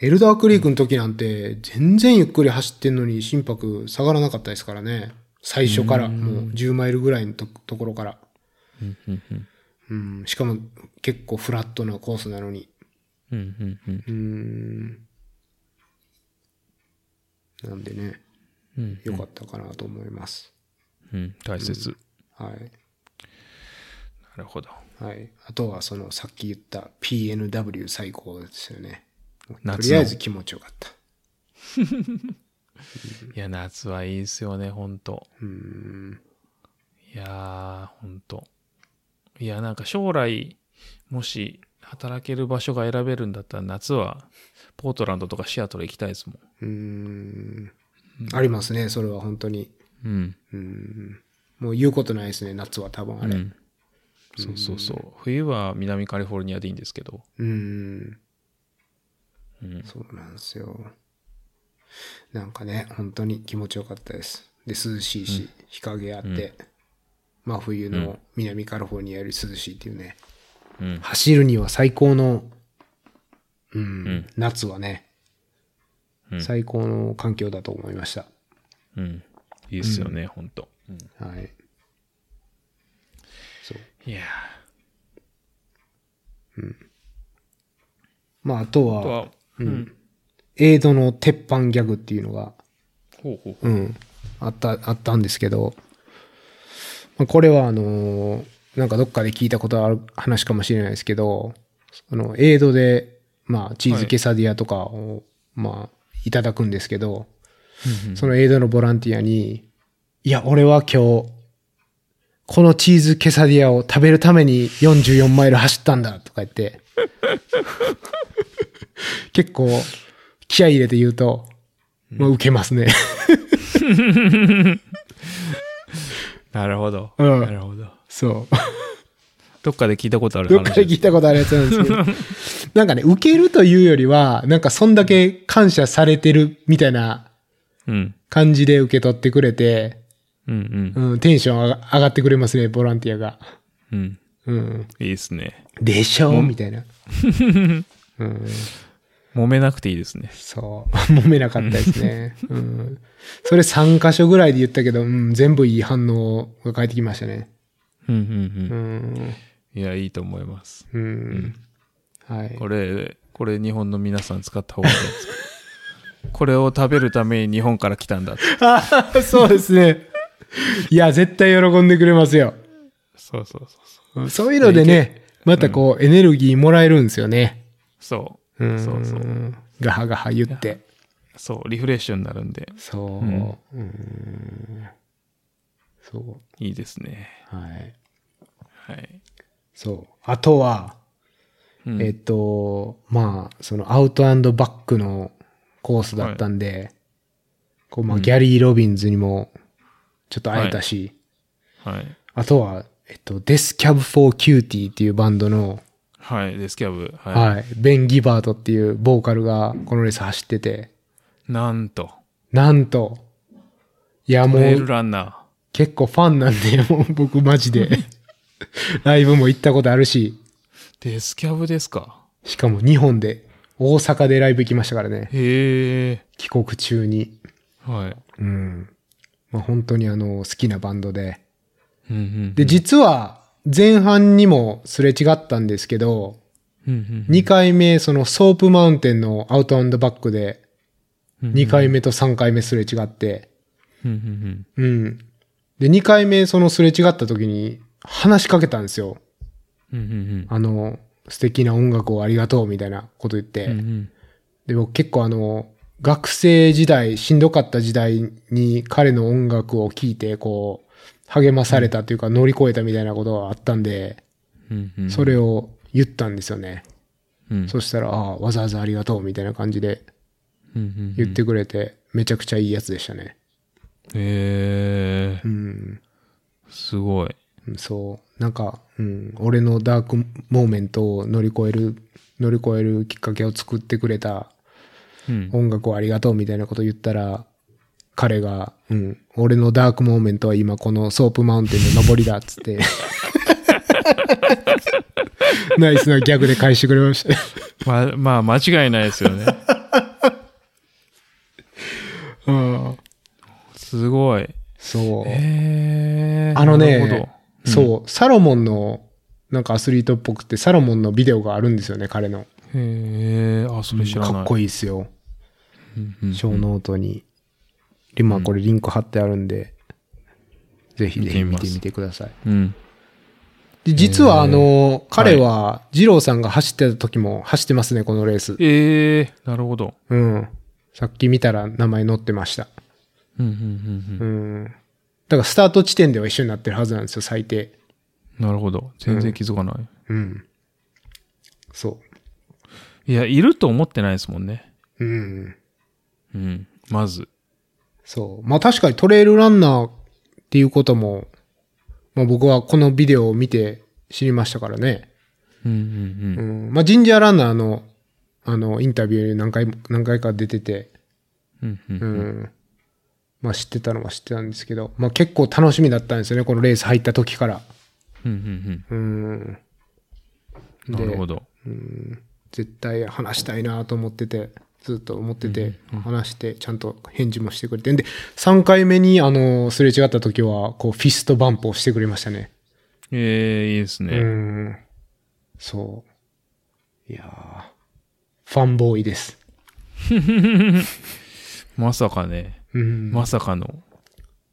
エルダークリークの時なんて、全然ゆっくり走ってんのに心拍下がらなかったですからね。最初から、もう10マイルぐらいのとところから。うん。しかも結構フラットなコースなのに。うん、うん、うん。うん。なんでね、うん、良かったかなと思います。うん、大切。はい。なるほど。はい。あとはそのさっき言った PNW 最高ですよね。とりあえず気持ちよかった。<laughs> いや、夏はいいですよね、ほんと。うん。いやー、ほんと。いや、なんか将来、もし働ける場所が選べるんだったら夏は、ポートランドとかシアトル行きたいですもうん。ありますね、それは本当に。ん。うん。うん。もう言うことないですね、夏は多分あれ。うんそうそうそう。冬は南カリフォルニアでいいんですけど。うん。うん。そうなんですよ。なんかね、本当に気持ちよかったです。で、涼しいし、日陰あって、まあ冬の南カリフォルニアより涼しいっていうね。うん。走るには最高の、うん、ん夏はね、うん最高の環境だと思いました。うん。いいっすよね、ほんと。うんはい。そう。いやまあ、あとーあとは、は、うん。エイドの鉄板ギャグっていうのが、ほうほうほう。うん、あった、あったんですけど、まあ、これはあのーなんかどっかで聞いたことある話かもしれないですけど、その、エイドで、まあ、チーズケサディアとかを、まあ、いただくんですけど、そのエイドのボランティアに、いや、俺は今日、このチーズケサディアを食べるために44マイル走ったんだとか言って、<laughs> 結構気合い入れて言うと、まあ、受けますね。<laughs> なるほど。うんなるほど。そう。どっかで聞いたことあるどっかで聞いたことあるやつなんですけど。<laughs> なんかね、受けるというよりは、なんかそんだけ感謝されてるみたいなうん。感じで受け取ってくれて、うんうん。うん、テンション上がってくれますね、ボランティアが。うん。うん。いいですね。でしょみたいな。<laughs> うん。揉めなくていいですね。そう。<laughs> 揉めなかったですね。うん。それ3箇所ぐらいで言ったけど、うん、全部いい反応が返ってきましたね。うんうんううん。ん。いや、いいと思います。うん。はい。これ、これ日本の皆さん使った方がいいですか？<laughs> これを食べるために日本から来たんだって。<laughs> あそうですね。いや、絶対喜んでくれますよ。そうそうそうそう。そういうのでね、またこう、エネルギーもらえるんですよね。そう。うん。そうそう。ガハガハ言って。そう、リフレッシュになるんで、そう。うんうん。そいいですね。う。はい。はい。そう。あとは、うんえっと、まあ、そのアウトバックのコースだったんで、こう、まあ、うんギャリー・ロビンズにもちょっと会えたし、はい。あとは、えっと、デスキャブ・フォー・キューティーっていうバンドの、はい、デスキャブ。はい。はい、ベン・ギバートっていうボーカルがこのレース走ってて、なんと、なんと、いやもトレイルうランナ結構ファンなんで、もう僕マジで、<laughs> ライブも行ったことあるし、ー。デスキャブですか？しかも日本で、大阪でライブ行きましたからね、へえ。帰国中に。はい。うん。まあ、本当にあの、好きなバンドで。うんうん。で、実は前半にもすれ違ったんですけど、うんうん2回目、そのソープマウンテンのアウトバックで、うん2回目と3回目すれ違って、うんうんうん。で、2回目そのすれ違った時に話しかけたんですよ。うんうんうんあの、素敵な音楽をありがとうみたいなこと言って。うんうんで、僕結構あの、学生時代、しんどかった時代に彼の音楽を聴いて、こう、励まされたというか乗り越えたみたいなことがあったんで、うんうんそれを言ったんですよね。うんそしたら、ああ、わざわざありがとうみたいな感じで言ってくれて、めちゃくちゃいいやつでしたね。へえうん。すごい。そう。なんか、うん、俺のダークモーメントを乗り越える、乗り越えるきっかけを作ってくれたうん。音楽をありがとうみたいなこと言ったら、彼が、うん、俺のダークモーメントは今このソープマウンテンの登りだっつって。ナイスなギャグで返してくれました。ま、まあ、間違いないですよね。<laughs> うん、すごい。そう。へえあのなるほどね、そう、サロモンの、なんかアスリートっぽくて、サロモンのビデオがあるんですよね、彼の。へえあ、それ知らない。かっこいい。いいっすよ。うんうんショーノートに。今これリンク貼ってあるんで、ぜひぜひ見てみてください。うん。で実はあの、彼は、二郎さんが走ってた時も走ってますね、このレース。ええなるほど。うん。さっき見たら名前載ってました。うんうんうんうん。だからスタート地点では一緒になってるはずなんですよ、最低。うん。なるほど。全然気づかない。うん。そいや、いると思ってないですもんね。う。うん。うん。まず。そう。まあ確かにトレイルランナーっていうことも、まあ僕はこのビデオを見て知りましたからね。うんうんううん。ん。まあジンジャーランナーの、あの、インタビューに何回も、何回か出てて、うんうんう。ん。まあ知ってたのは知ってたんですけど、まあ結構楽しみだったんですよね、このレース入った時から。うんうんうん。うん。なるほど。絶対話したいなと思ってて、ずっと思ってて、話して、ちゃんと返事もしてくれて。んで、3回目に、あの、すれ違った時は、こう、フィストバンプをしてくれましたね。ええいいですうね。ん。そう。いやーファンボーイです。<laughs> まさかね。うん。まさかの。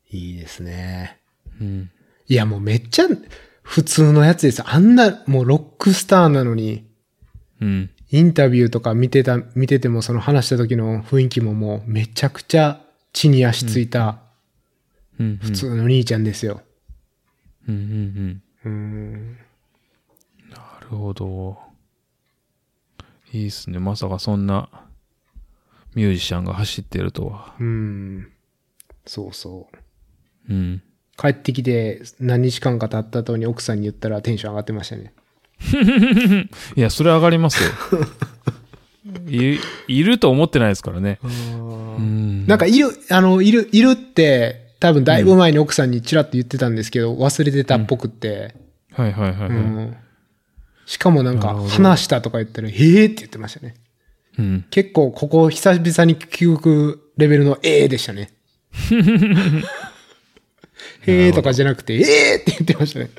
いいですね。うん。いや、もうめっちゃ普通のやつです。あんな、もうロックスターなのに、うん。インタビューとか見てた、見ててもその話した時の雰囲気ももうめちゃくちゃ地に足ついた。普通の兄ちゃんですよ。うんうんうん。うん。なるほど。いいっすね。まさかそんなミュージシャンが走ってるとは。うん。そうそう。うん。帰ってきて何日間か経った後に奥さんに言ったらテンション上がってましたね。<laughs> いや、それ上がりますよ。<laughs> いいると思ってないですからね。うん。なんかいる、あの、いる、いるって、多分だいぶ前に奥さんにちらっと言ってたんですけど、忘れてたっぽくって、はいはいはいはい。うんしかもなんか話したとか言ったら、へえって言ってましたね。うん。結構ここ久々に聞くレベルのええでしたね。<laughs> へえとかじゃなくて、ええって言ってましたね。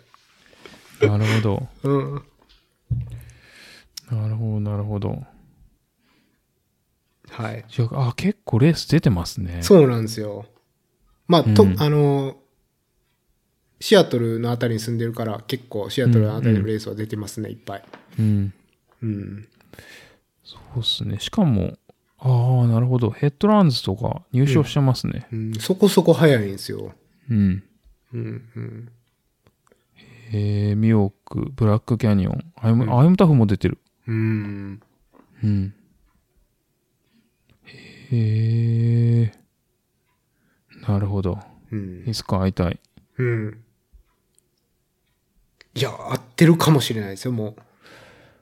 なるほど。うん。なるほど、なるほど。はい。じゃあ、あ結構レース出てますね。そうなんですよ。まあ、と、うんあの、シアトルのあたりに住んでるから、結構シアトルのあたりのレースは出てますね、いっぱい。うん。うん。そうっすね。しかも、ああ、なるほど。ヘッドランズとか入賞してますね。うん、そこそこ早いんですよ。うん。うん、うん。えー、ミオーク、ブラックキャニオン、アイム、アイムタフも出てる。うん。うん。へえ。なるほど。うんい。つか会いたい。うん。いや、合ってるかもしれないですよ、もう。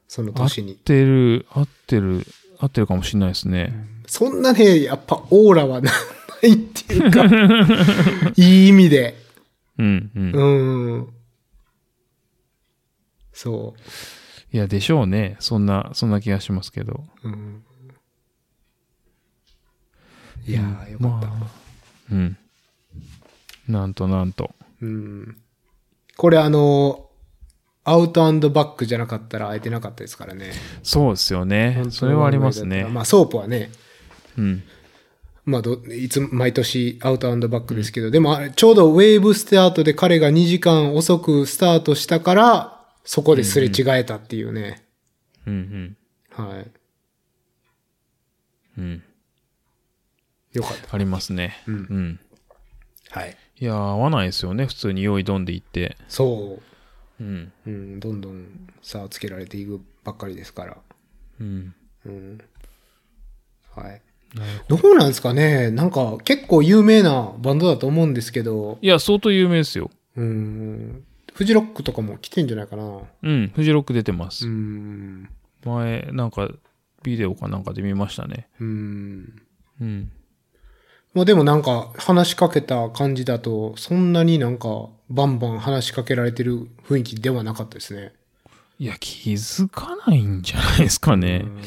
その合っ年に。てる、合ってる、合ってるかもしれないですね。そんなね、やっぱオーラはなないっていうか、<laughs> いい意味で。うん、うん。うん。そいや、でしょうね。そんな、そんな気がしますけど。う。うん、いやー、よかった。まあ、うん。なんとなんと。うん。これあの、アウトバックじゃなかったら会えてなかったですからね。そうですよね。それはありますね。まあ、ソープはね、うん。まあど、いつ、毎年アウトバックですけど、でもあれちょうどウェーブスタートで彼が2時間遅くスタートしたから、そこですれ違えたっていうね。うん、はい。うん。うん。よかった。ありますね。うんうん。はい。いやー、合わないですよね。普通に用意どんで行って。そうん。う。うん、どんどん差をつけられていくばっかりですから。うん。うん。はい。どうなんですかねなんか結構有名なバンドだと思うんですけど、いや、相当有名ですよ。うん。フジロックとかも来てんじゃないかな。うん。フジロック出てます。うん。前、なんか、ビデオかなんかで見ましたね。うん。うん。まあでもなんか話しかけた感じだと、そんなになんかバンバン話しかけられてる雰囲気ではなかったですね。いや、気づかないんじゃないですかね。うん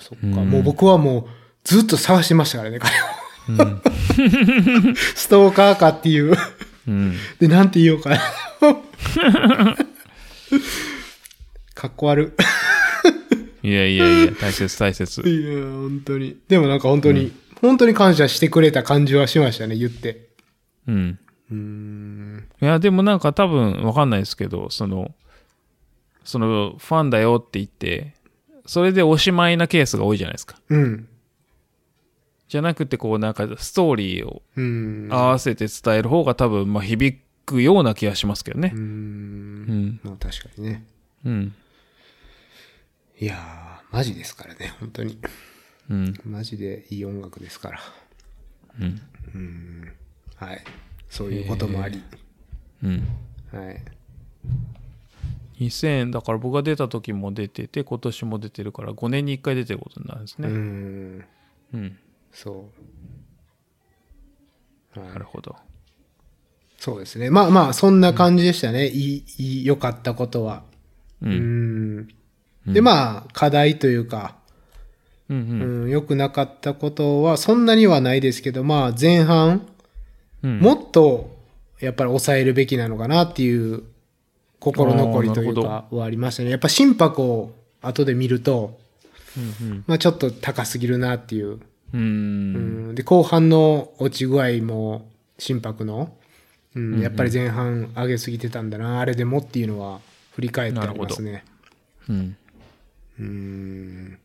そっか。うんもう僕はもうずっと探してましたからね、彼を。うん。ストーカーかっていう。うん。で、なんて言おうかな。かっこ悪いやいやいや、大切大切。い。いや、本当に。でもなんか本当に、本当に感謝してくれた感じはしましたね、言って。うん。うーん。いや、でもなんか多分わかんないですけど、その、その、ファンだよって言って、それでおしまいなケースが多いじゃないですか。うん。じゃなくて、こうなんかストーリーをうん。合わせて伝える方が多分、まあ響くような気がしますけどねう。。うんん。まあ確かにね。うん。いやー、マジですからね、本当に。うん。マジでいい音楽ですから。うん。うん。はい。そういうこともあり。うん。はい。2000だから僕が出た時も出てて今年も出てるから5年に1回出てることになるんですうねん。うん、そう。はいなるほどそうですね。まあまあ、そんな感じでしたね。いい、いい、良かったことは。うんうん。で、まあ、課題というか、うんうん、良くなかったことは、そんなにはないですけど、まあ、前半、うんもっと、やっぱり抑えるべきなのかなっていう、心残りというか、はありましたね。やっぱ心拍を後で見ると、うんまあちょっと高すぎるなっていう。うん。うん。で、後半の落ち具合も、心拍の、うん、やっぱり前半上げすぎてたんだな、あれでもっていうのは、振り返ってありますね。うん。うん。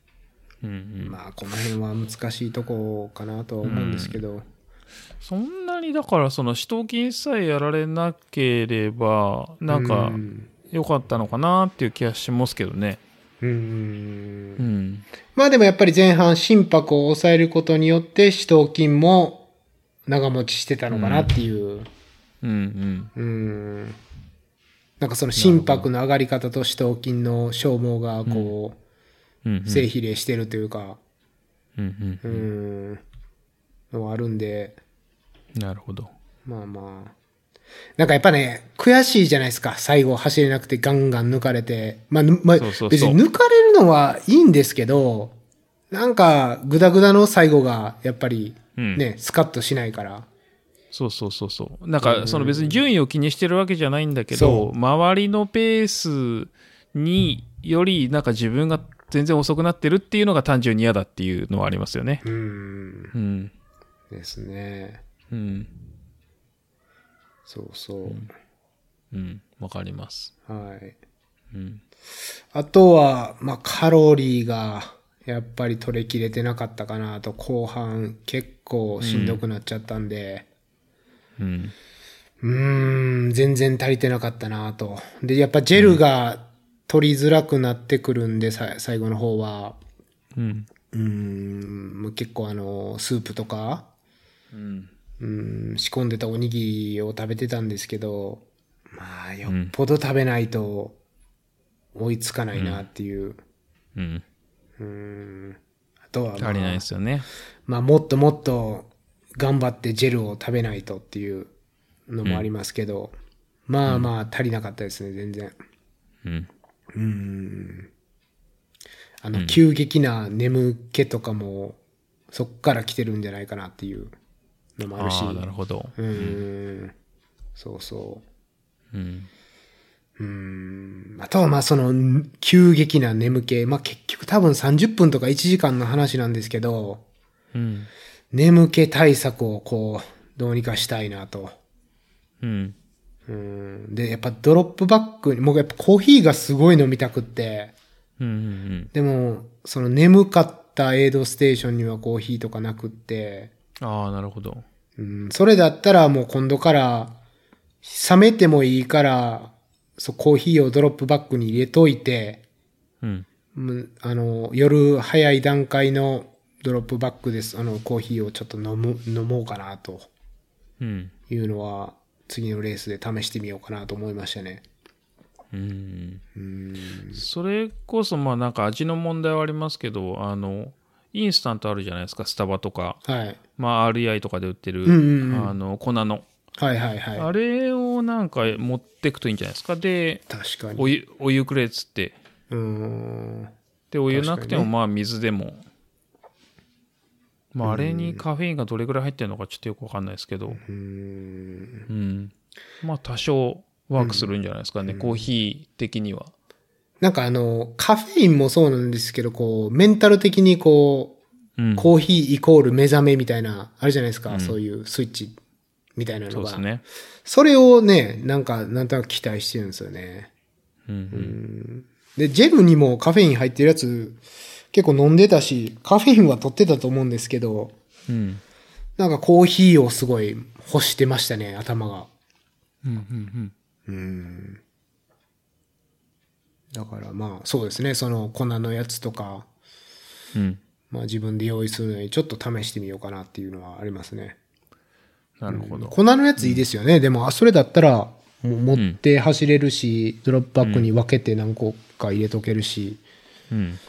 うんうん。まあ、この辺は難しいとこかなとは思うんですけど、そんなにだからその死闘筋さえやられなければなんかうん。良かったのかなっていう気がしますけどね。うんうんまあでもやっぱり前半心拍を抑えることによって死闘筋も長持ちしてたのかなっていう。うん。うんうん。なんかその心拍の上がり方と死闘筋の消耗がこうんう、正比例してるというか、うんううん。ん、のはあるんで、なるほどまあまあ。なんかやっぱね、悔しいじゃないですか。最後走れなくてガンガン抜かれて。まあ、ぬまあそうそうそう別に抜かれるのはいいんですけど、なんかグダグダの最後がやっぱりうんね、スカッとしないから。そうそうそうそうなんかその別に順位を気にしてるわけじゃないんだけそど周りのペースによりなんか自分が全然遅くなってるっていうのが単純に嫌だっていうのはありますよねうん。うんですね。うん。そうそう。うん。わかります。はい。うん。あとは、まあ、カロリーが、やっぱり取れきれてなかったかなと、後半結構しんどくなっちゃったんで、うん。うーん、全然足りてなかったなと。で、やっぱジェルが取りづらくなってくるんで、さ最後の方は、うん。うーん、もう結構あの、スープとか、うんうーん、仕込んでたおにぎりを食べてたんですけど、まあ、よっぽど食べないと追いつかないなっていう。うんうーんあとは、まあ、足りないですよねまあ、もっともっと頑張ってジェルを食べないとっていうのもありますけど、まあまあ足りなかったですね、全然。うんうーん。あの、急激な眠気とかも、そっから来てるんじゃないかなっていうのもあるし。なるほどうーん。そうそう。うんうーんあとはまあそのん急激な眠気。まあ結局多分30分とか1時間の話なんですけど、うん眠気対策をこう、どうにかしたいなと。うんうんで、やっぱドロップバッグに、僕やっぱコーヒーがすごい飲みたくって、うんうんでも、その眠かったエイドステーションにはコーヒーとかなくって、ああなるほどうん、それだったらもう今度から、冷めてもいいから、そう、コーヒーをドロップバッグに入れといて、うんうんあの、夜早い段階のドロップバッグです。あの、コーヒーをちょっと飲む、飲もうかなとうんいうのは、次のレースで試してみようかなと思いましたね。うんうん。それこそまあなんか味の問題はありますけどあのインスタントあるじゃないですかスタバとか、はい。まあ、REI とかで売ってる、んうんうん。あの粉の。はいはいはい。あれをなんか持ってくといいんじゃないですか。で確かに。お湯お湯くれっつって。うーん。でお湯なくてもまあ水でも、まああれにカフェインがどれぐらい入ってるのかちょっとよくわかんないですけど。うーん。うん。まあ多少ワークするんじゃないですかね、コーヒー的にはなんかあの、カフェインもそうなんですけど、こう、メンタル的にこうんう、コーヒーイコール目覚めみたいな、あるじゃないですか、そういうスイッチみたいなのが。そうですねそれをね、なんか、なんとなく期待してるんですよね。うんうんで、ジェルにもカフェイン入ってるやつ、結構飲んでたし、カフェインは取ってたと思うんですけど、うんなんかコーヒーをすごい欲してましたね、頭が。うんうんうん。だからまあ、そうですね、その粉のやつとか、うんうんまあ自分で用意するのにちょっと試してみようかなっていうのはありますね。なるほど、粉のやついいですよね。でも、あ、それだったら、もう持って走れるし、ドロップバッグに分けて何個か入れとけるし、うん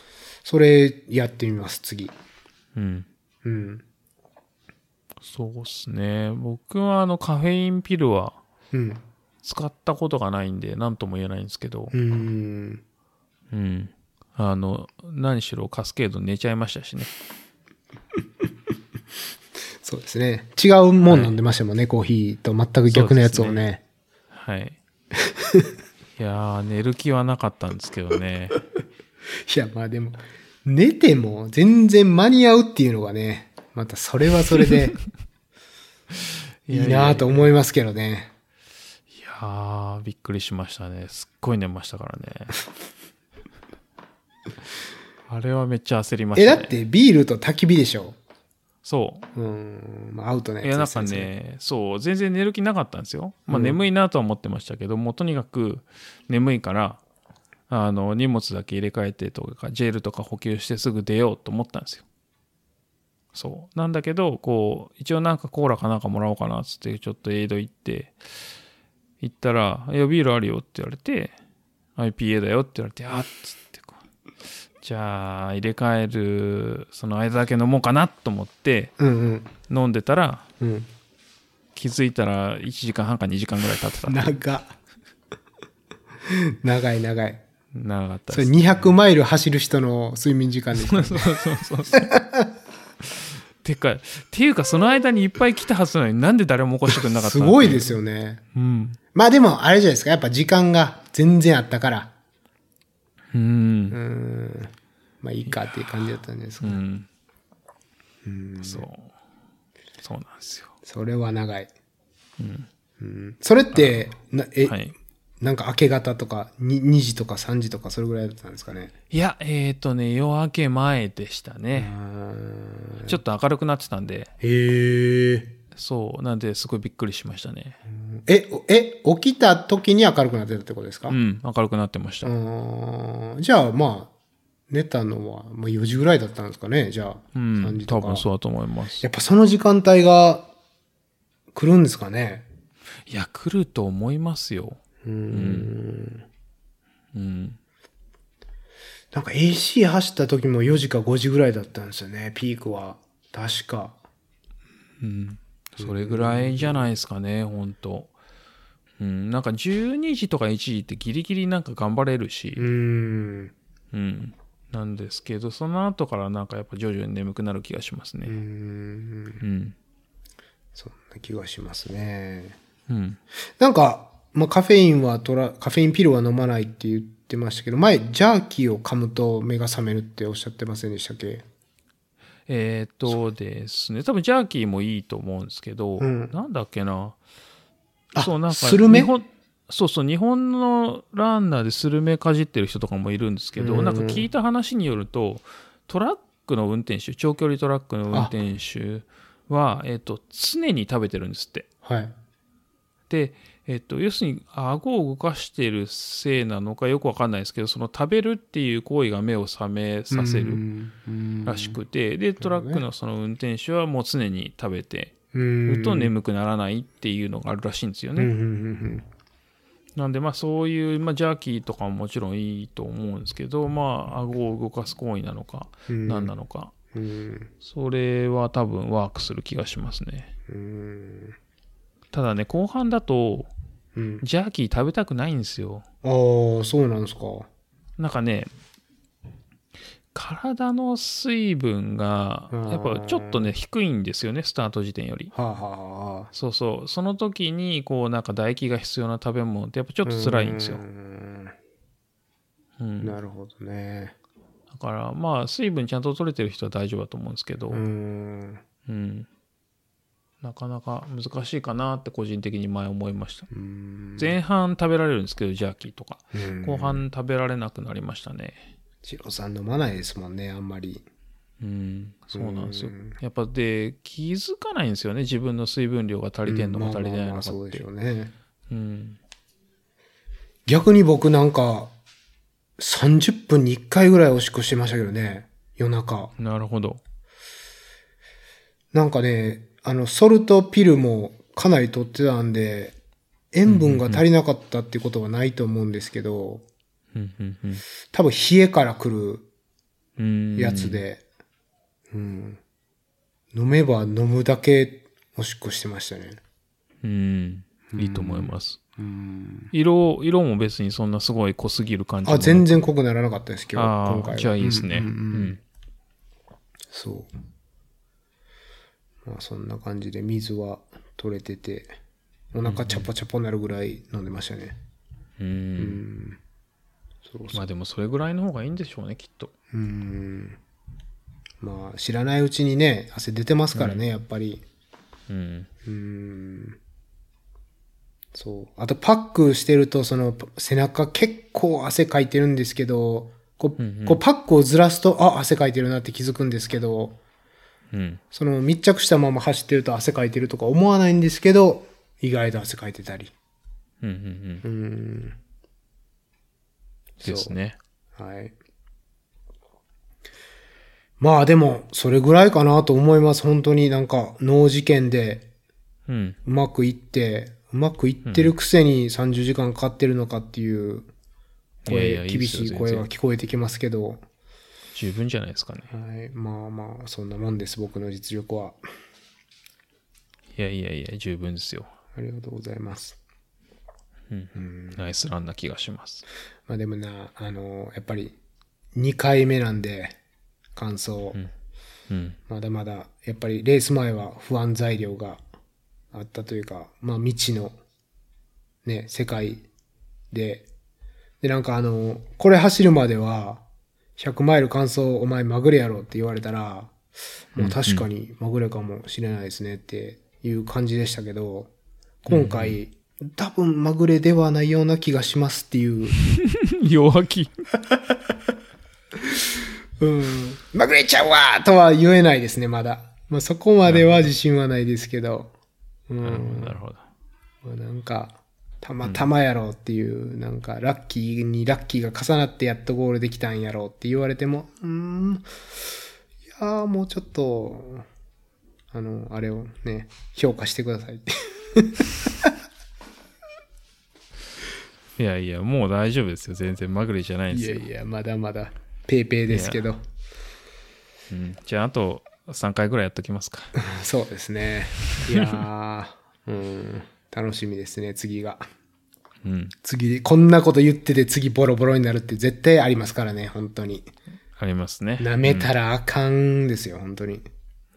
それやってみます、次。うんうん。そうっすね僕はあのカフェインピルはうん。使ったことがないんで何とも言えないんですけどうん。うんあの何しろカスケード寝ちゃいましたしね <laughs> そうですね。違うもん飲んでましたもんね、コーヒーと全く逆のやつをね。はい <laughs> いやー寝る気はなかったんですけどねいや、まあでも、寝ても全然間に合うっていうのがね、またそれはそれで <laughs> いいなと思いますけどね。いやーびっくりしましたねすっごい寝ましたからね <laughs> あれはめっちゃ焦りましえ、たねだってビールと焚き火でしょ？そう。うん。まあ、アウトなやついや、なんか。ね、そう、全然寝る気なかったんですよ。まあ、うん眠いなとは思ってましたけど、もうとにかく眠いから、あの、荷物だけ入れ替えてとか、ジェルとか補給してすぐ出ようと思ったんですよ。そう。なんだけど、こう、一応なんかコーラかなんかもらおうかなっつって、ちょっとエイド行って、行ったら、いや、ビールあるよって言われて、IPA だよって言われて、あっつってこう、じゃあ、入れ替える、その間だけ飲もうかなと思って、うん飲んでたら、うん。うん。気づいたら1時間半か2時間ぐらい経ってた。長っ長い <laughs> 長い。それ長かったです。200マイル走る人の睡眠時間です、ね。そうそうそうそう。てか、っていうかその間にいっぱい来たはずなのになんで誰も起こしてくれなかったすごいですよ。よね。うん。まあでも、あれじゃないですか。やっぱ時間が全然あったから。う。うんん。まあいいかっていう感じだったんですうか。ん。そう。そうなんですよ。それは長い。うん。うん。それって、なえ、はい。なんか明け方とかに 2, 時とか3時とかそれぐらいだったんですかね。いや、えっ、とね、夜明け前でしたね。ちょっと明るくなってたんで、へえ。そう。なんで、すごいびっくりしましたね。え、おえ、起きた時に明るくなってたってことですか、うん。明るくなってました。うんじゃあまあ、寝たのはまあ4時ぐらいだったんですかね、じゃあ。う3ん時。とか。多分そうだと思います。やっぱその時間帯が来るんですかね？いや、来ると思いますよ。うん。うん。なんか AC 走った時も4時か5時ぐらいだったんですよね、ピークは。確か。うん。それぐらいじゃないですかね、本当うん。なんか12時とか1時ってギリギリなんか頑張れるしう、ん。うん。なんですけど、その後からなんかやっぱ徐々に眠くなる気がしますうね。ん。うん。そんな気がしますね。うん。なんか、まあ、カフェインは取ら、カフェインピルは飲まないって言ってましたけど、前、ジャーキーを噛むと目が覚めるっておっしゃってませんでしたっけ？えーっとですね、多分ジャーキーもいいと思うんですけど、うんなんだっけな。あそう、なんか、スルメ？そうそう、日本のランナーでスルメかじってる人とかもいるんですけど、うんなんか聞いた話によると、トラックの運転手、長距離トラックの運転手は、えーっと、常に食べてるんですって。はい。で、えっと、要するに、顎を動かしているせいなのかよくわかんないですけど、その食べるっていう行為が目を覚めさせるらしくて、で、トラックのその運転手はもう常に食べてるると眠くならないっていうのがあるらしいんですよね。なんで、まあそういう、まあジャーキーとかももちろんいいと思うんですけど、まあ顎を動かす行為なのか、うん。何なのか、うん。それは多分ワークする気がしますね。うん。ただね、後半だと、うんジャーキー食べたくないんですよ。ああ、そうなんですか。なんかね、体の水分が、やっぱちょっとね、低いんですよね、スタート時点より。はあ、はあはあ、そうそう。その時に、こう、なんか唾液が必要な食べ物って、やっぱちょっと辛いんですよう。んなるほどね。から、まあ、水分ちゃんと取れてる人は大丈夫だと思うんですけど、ううん。ん。なかなか難しいかなって個人的に前思いました。うん前半食べられるんですけど、ジャーキーとか。うん後半食べられなくなりましたね。チロさん飲まないですもんね、あんまり。うん、そうなんですようん。やっぱで、気づかないんですよね。自分の水分量が足りてんのか足りてないまあまあまのかってあそうでしょ。うね。うん。逆に僕なんか、30分に1回ぐらいおしっこしてましたけどね、夜中。なるほど。なんかね、あの、ソルトピルもかなり取ってたんで、塩分が足りなかったってことはないと思うんですけど、多分冷えから来るうん。やつで、うん。飲めば飲むだけおしっこしてましたね。うん。いいと思います。うん。色、色も別にそんなすごい濃すぎる感じもあ、全然濃くならなかったです、今日。ああ、今回は。じゃあいいですね。ううんうんうんん。そう。まあそんな感じで水は取れてて、お腹チャポチャポなるぐらい飲んでましたね。う。うんん。そうそう。まあでもそれぐらいの方がいいんでしょうね、きっと。うん。まあ知らないうちにね、汗出てますからね、やっぱり。うん。うん。そう。あとパックしてると、その背中結構汗かいてるんですけど、こううんうんこうパックをずらすと、あ、汗かいてるなって気づくんですけど、うん。その密着したまま走ってると汗かいてるとか思わないんですけど、意外と汗かいてたり。うんうんうん。うん。ですね。はい。まあでも、それぐらいかなと思います。本当になんか、脳事件でうん。うまくいって、うまくいってるくせに30時間かかってるのかっていう声、いやいやいい厳しい声が聞こえてきますけど、十分じゃないですかね。はい。まあまあ、そんなもんです、僕の実力は。いやいやいや、十分ですよ。ありがとうございます。ナイスランな気がします。まあでもな、あの、やっぱり2回目なんで、感想。うん。まだまだ、やっぱりレース前は不安材料があったというか、まあ未知のね、世界で、で、なんかあの、これ走るまでは、100マイル完走お前まぐれやろって言われたら、もう確かにまぐれかもしれないですねっていう感じでしたけど、今回、多分まぐれではないような気がしますっていう、<laughs> 弱気。<laughs> うん、まぐれちゃうわとは言えないですね、まだ。まあそこまでは自信はないですけど、うん、なるほど。まあなんか、たまたまやろうっていう、なんか、ラッキーにラッキーが重なってやっとゴールできたんやろうって言われても、うーん、いやーもうちょっと、あの、あれをね、評価してくださいって。いやいや、もう大丈夫ですよ。全然まぐれじゃないですよ。いやいや、まだまだ、ペーペーですけど。うん、じゃあ、あと3回ぐらいやっときますか。<laughs> そうですね。いやー、うん、楽しみですね、次が。うん。次、こんなこと言ってて次ボロボロになるって絶対ありますからね、本当に。ありますね。舐めたらあかんですよ、本当に。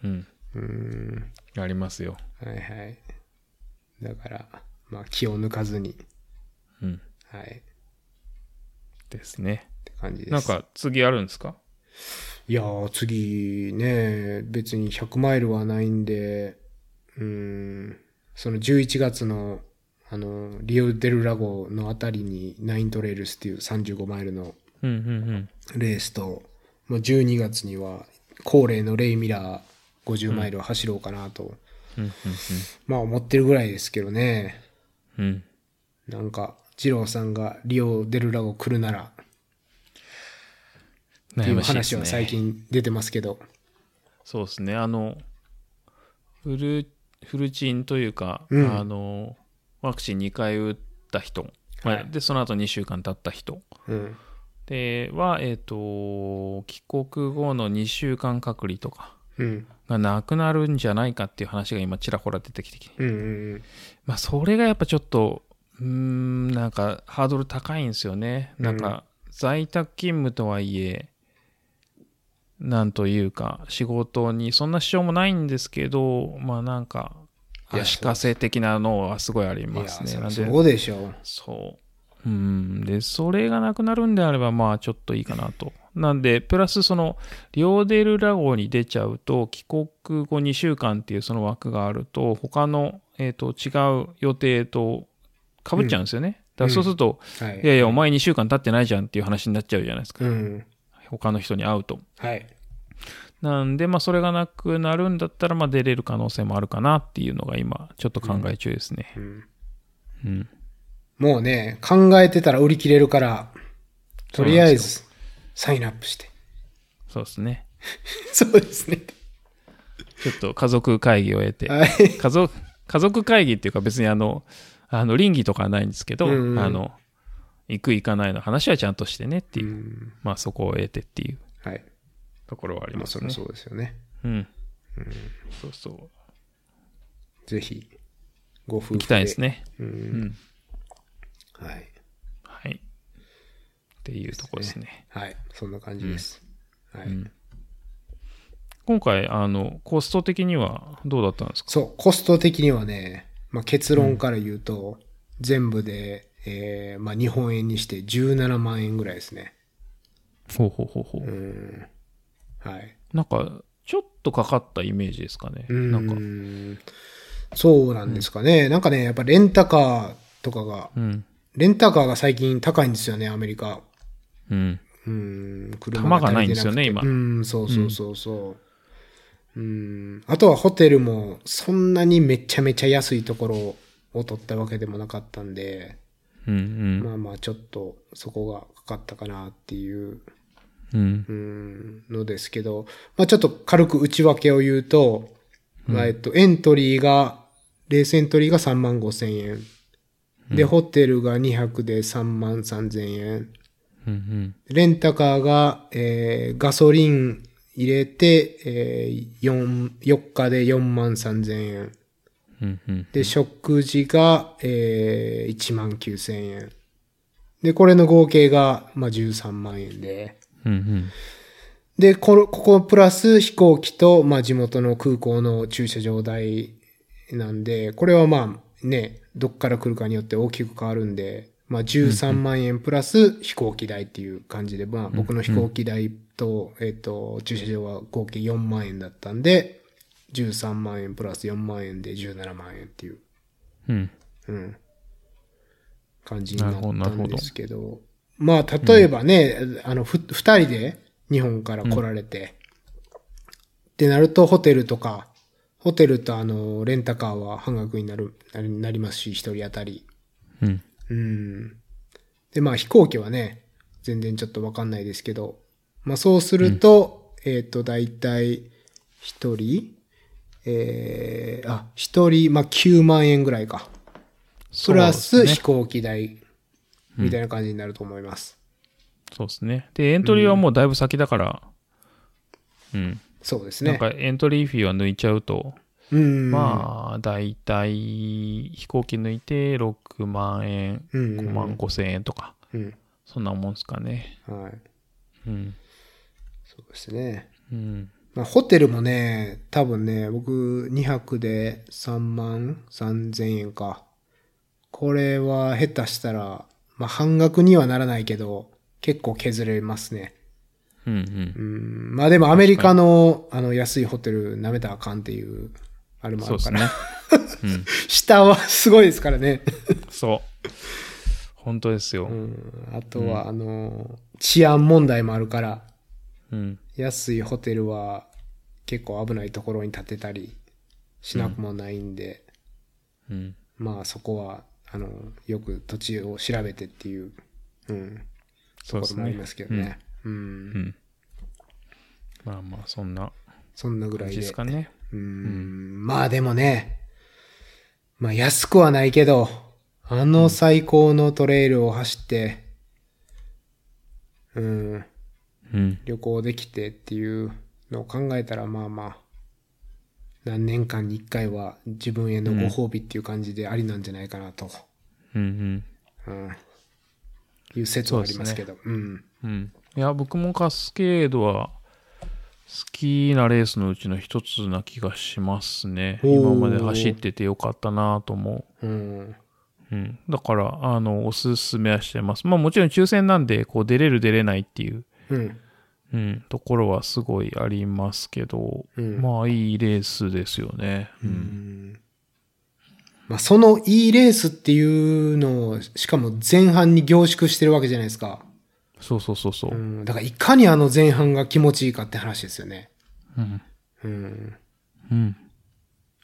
うん。うん。ありますよ。はいはい。だから、まあ気を抜かずに、うん。はい。っですね。て感じです。なんか次あるんですか？いやー、次ね、別に100マイルはないんで、うん、その11月の、あの、リオデルラゴのあたりにナイントレイルスっていう35マイルのレースと、まあ、12月には恒例のレイミラー50マイルを走ろうかなと、まあ思ってるぐらいですけどね。なんか、二郎さんがリオデルラゴ来るなら、うん。っていう話は最ね。近出てますけど。そうですね。あの、フル、フルチンというか、うん。あの、ワクチン2回打った人、はい。で、その後2週間経った人。うん。では、えっ、と、帰国後の2週間隔離とかうん。がなくなるんじゃないかっていう話が今ちらほら出てきて、うんうんまあ、それがやっぱちょっと、うーん、なんかハードル高いんですよね。なんか、在宅勤務とはいえ、なんというか、仕事にそんな支障もないんですけど、まあなんか、足かせ的なのはすごいありますね。なんそで、そうでしょう。そう。うん。で、それがなくなるんであれば、まあちょっといいかなと。なんで、プラスその、リオデルラ号に出ちゃうと、帰国後2週間っていうその枠があると、他の、えっ、と、違う予定と被っちゃうんですよね。だからそうすると、はい。いやいや、お前2週間経ってないじゃんっていう話になっちゃうじゃないですか。うん。他の人に会うと。はい。なんで、まあそれがなくなるんだったら、まあ出れる可能性もあるかなっていうのが今、ちょっと考え中ですね。うんうん。もうね、考えてたら売り切れるから、とりあえず、サインアップして。そうですね。<laughs> そうですね。ちょっと家族会議を得て、はい。家族、家族会議っていうか別にあの、あの、倫理とかはないんですけど、うんうんあの、行く行かないの話はちゃんとしてねっていう、うん。まあそこを得てっていう。はい。ところはありまあ、ますね。そりゃそうですよね。うん。そうそう。ぜひ、ご夫婦で。行きたいですね。う。うん。ん。はい。はい。っていうところですね。はい。そんな感じです。はい。うん。今回、あの、コスト的にはどうだったん。ですかそう、コスト的にはね、まあ、結論から言うと、全部で、えーまあ、日本円にして17万円ぐらいですね。ほうほうほうほう。うん。はい。なんか、ちょっとかかったイメージですかね。うんなんか、そうなんですかね。なんかね、やっぱレンタカーとかが、うん。レンタカーが最近高いんですよね、アメリカ。うん。うん、玉がないんですよね今うん、そうそうそうそう。うん。あとはホテルもそんなにめちゃめちゃ安いところを取ったわけでもなかったんで、うんうん。まあまあちょっとそこがかかったかなっていう、うんう。ん、のですけど、まあちょっと軽く内訳を言うと、まあえっと、エントリーが、レースエントリーが3万5千円。で、ホテルが2泊で3万3千円。うんうん。レンタカーが、えーガソリン入れて、えー、4、4日で4万3千円。うんうん。で、食事が、えー、1万9千円。で、これの合計が、まあ、13万円で。うんうん。で、この、ここプラス飛行機と、まあ、地元の空港の駐車場代なんで、これはまあ、ね、どっから来るかによって大きく変わるんで、まあ、13万円プラス飛行機代っていう感じで、まあ、僕の飛行機代と、えっ、と、駐車場は合計4万円だったんで、13万円プラス4万円で17万円っていう、うん。うん、感じになったんですけど、まあ、例えばね、あの、ふ、二人で日本から来られて、ってなると、ホテルとか、ホテルとあの、レンタカーは半額になる、なりなりますし、一人当たり。うん。うん。で、まあ飛行機はね、全然ちょっとわかんないですけど、まあそうすると、えっ、と、だいたい一人、えー、あ、一人、まあ9万円ぐらいか。プラス飛行機代、みたいな感じになると思います。そうですね。で、エントリーはもうだいぶ先だから、うん。そうですね。なんかエントリーフィーは抜いちゃうと、うん。まあ、だいたい飛行機抜いて6万円、うん5万5千円とか、うん。そんなもんですかね。はい。うん。そうですね。うん。まあ、ホテルもね、多分ね、僕2泊で3万3千円か。これは下手したら、まあ半額にはならないけど、結構削れますね。うんうんう。ん。まあでもアメリカのあの安いホテル舐めたらあかんっていう、あれもあそうるですから。ね。うん。<laughs> 下はすごいですからね。そう。本当ですよ。うん。あとは、あの、治安問題もあるから、うん。安いホテルは結構危ないところに建てたりしなくもないんで、うん。まあそこは、あの、よく土地を調べてっていう、うん、そうですねところもありま。すけどね。うん。うん。まあまあ、そんなそんなぐらいで。ですかね。うん。まあでもね、まあ安くはないけど、あの最高のトレイルを走って、うん、うん。旅行できてっていうのを考えたら、まあまあ、何年間に一回は自分へのご褒美っていう感じでありなんじゃないかなと、うんうん。うん、いう説はありますけど。うん。うん。いや、僕もカスケードは好きなレースのうちの一つな気がしますね。今まで走っててよかったなと思うん。う。うん。だから、あの、おすすめはしてます。まあもちろん抽選なんで、こう出れる出れないっていう、うん。うん、ところはすごいありますけど、うんまあいいレースですよね。う。うんんまあ、そのいいレースっていうのを、しかも前半に凝縮してるわけじゃないですか。そうそうそうそうう。ん。だからいかにあの前半が気持ちいいかって話ですよね。うん。うん。うん。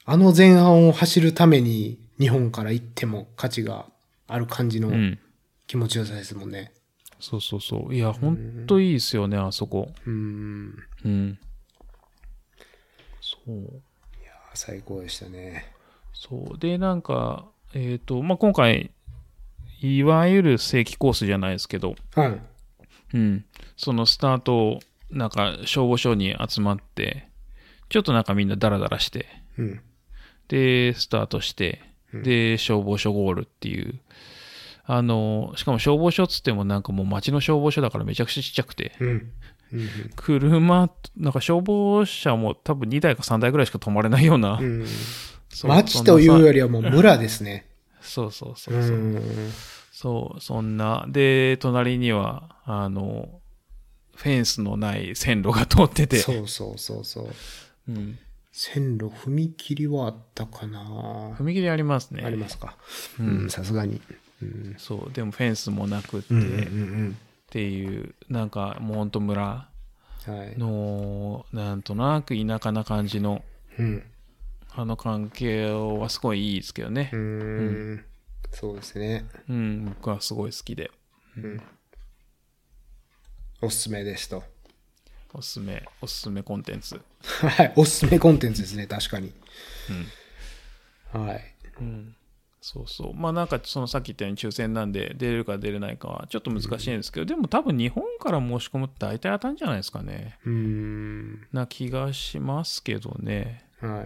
あの前半を走るために日本から行っても価値がある感じのうん。気持ちよさですもんね。そうそうそう。いや、ほんといいですよね、あそこ。うん。うん。そう。最高でしたね。そう。で、なんか、えっ、と、まあ、今回、いわゆる正規コースじゃないですけど、はい。うん。そのスタートを、なんか、消防署に集まって、ちょっとなんかみんなダラダラして、うん。で、スタートして、で、消防署ゴールっていう。あの、しかも消防署っつってもなんかもう街の消防署だからめちゃくちゃちっちゃくて、うん。うん。車、なんか消防車も多分2台か3台ぐらいしか止まれないような。うん。そう街というよりりはもう村ですね。そうそうそううそう。ん。そう、そんな。で、隣には、あの、フェンスのない線路が通ってて。そうそうそうそう。うん。線路、踏切はあったかな踏切ありますね。ありますか。うん、さすがに。うん。そう、でもフェンスもなくって、うんうんうっんていう、なんかもうほんと村。はい。の、なんとなく田舎な感じの、うん。あの関係はすごいいいですけどねうー。ん。そうですね。うん、僕はすごい好きで。おすすめですと。おすすめ、おすすめコンテンツ。はい。おすすめコンテンツですね、確かに。はい。うん。そうそう。まあなんかそのさっき言ったように抽選なんで出れるか出れないかはちょっと難しいんですけど、でも多分日本から申し込むって大体当たるんじゃないですかね。うーん。な気がしますけどね。は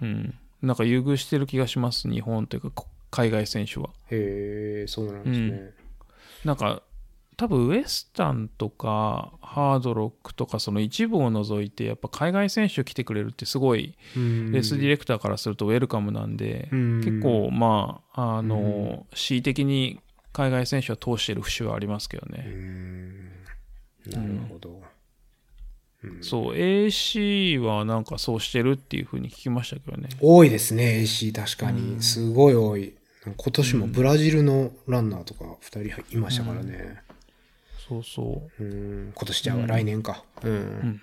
い。うん。なんか優遇してる気がします。日本というかこ海外選手は。へえ、そうなんですね。なんか多分ウエスタンとかハードロックとかその一部を除いてやっぱ海外選手来てくれるってすごいうんレースディレクターからするとウェルカムなんで、うん結構まああの、恣意的に海外選手は通してる節はありますけどね、ん。なるほど。そう AC はなんかそうしてるっていうふうに聞きましたけどね多いですね、AC 確かに。すごい多い。今年もブラジルのランナーとか2人いましたからね。そうそううん。今年じゃあ来年か。うん。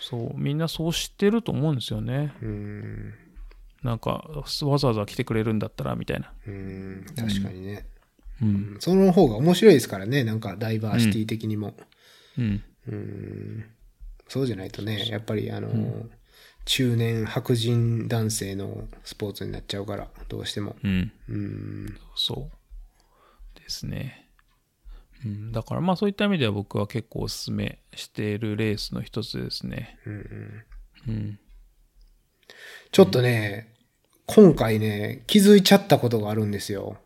そうみんなそう知ってると思うんですよねうん。なんかわざわざ来てくれるんだったらみたいなうん。確かにね。ううんんその方が面白いですからね、なんかダイバーシティ的にも。うんうん。そうじゃないとね、やっぱりあの、中年白人男性のスポーツになっちゃうから、どうしても。うんうん。そうですね。うん、だからまあそういった意味では僕は結構おすすめしているレースの一つですね。うん。ちょっとね、今回ね、気づいちゃったことがあるんですよ。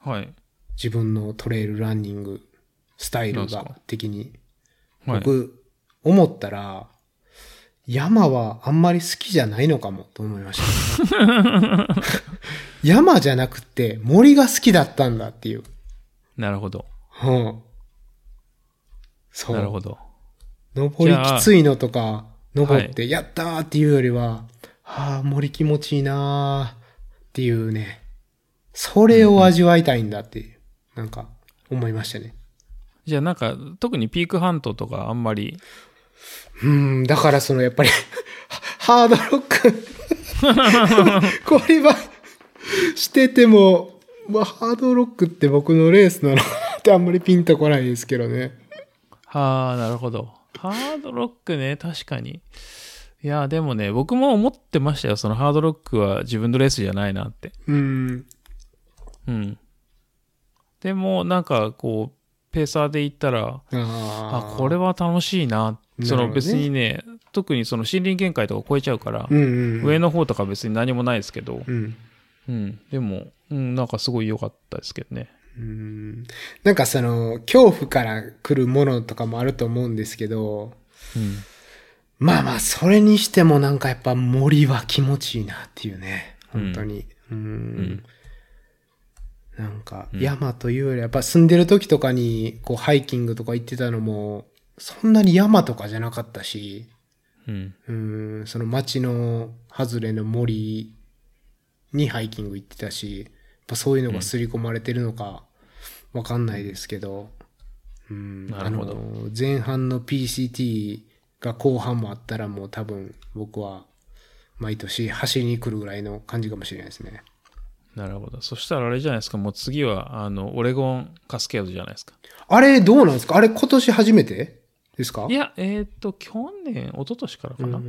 はい。自分のトレイルランニングスタイルが的に。はい。僕、思ったら、山はあんまり好きじゃないのかもと思いました。<laughs> 山じゃなくて森が好きだったんだっていう。なるほど。うん。そう。なるほど。登りきついのとか、登って、やったーっていうよりは、ああ、森気持ちいいなーっていうね、それを味わいたいんだってなんか、思いましたね。じゃあなんか特にピークハントとかあんまり、うん、だからその、やっぱり、<laughs> ハードロック、<laughs> これは、してても、まあ、ハードロックって僕のレースなのってあんまりピンとこないですけどね。はあ、なるほど。ハードロックね、確かに。いや、でもね、僕も思ってましたよ。そのハードロックは自分のレースじゃないなって。うん。うん。でも、なんかこう、ペーサーで行ったら、あこれは楽しいな。その別にね、特にその森林限界とか超えちゃうから、うんうん。上の方とか別に何もないですけど、うん。うん。でも、うん、なんかすごい良かったですけどね。うんなんかその、恐怖から来るものとかもあると思うんですけど、うん。まあまあ、それにしてもなんかやっぱ森は気持ちいいなっていうね。本当に。うん。なんか、山というよりやっぱ住んでる時とかに、こう、ハイキングとか行ってたのも、そんなに山とかじゃなかったし、うん。うん、その町の外れの森にハイキング行ってたし、ぱそういうのが刷り込まれてるのかわかんないですけど、うん、なるほど前半の PCT が後半もあったらもう多分僕は毎年走りに来るぐらいの感じかもしれないですね。なるほど。そしたらあれじゃないですか。もう次は、あの、オレゴンカスケードじゃないですか。あれどうなんですか？あれ今年初めてですか？いや、えっ、と、去年、一昨年からかな。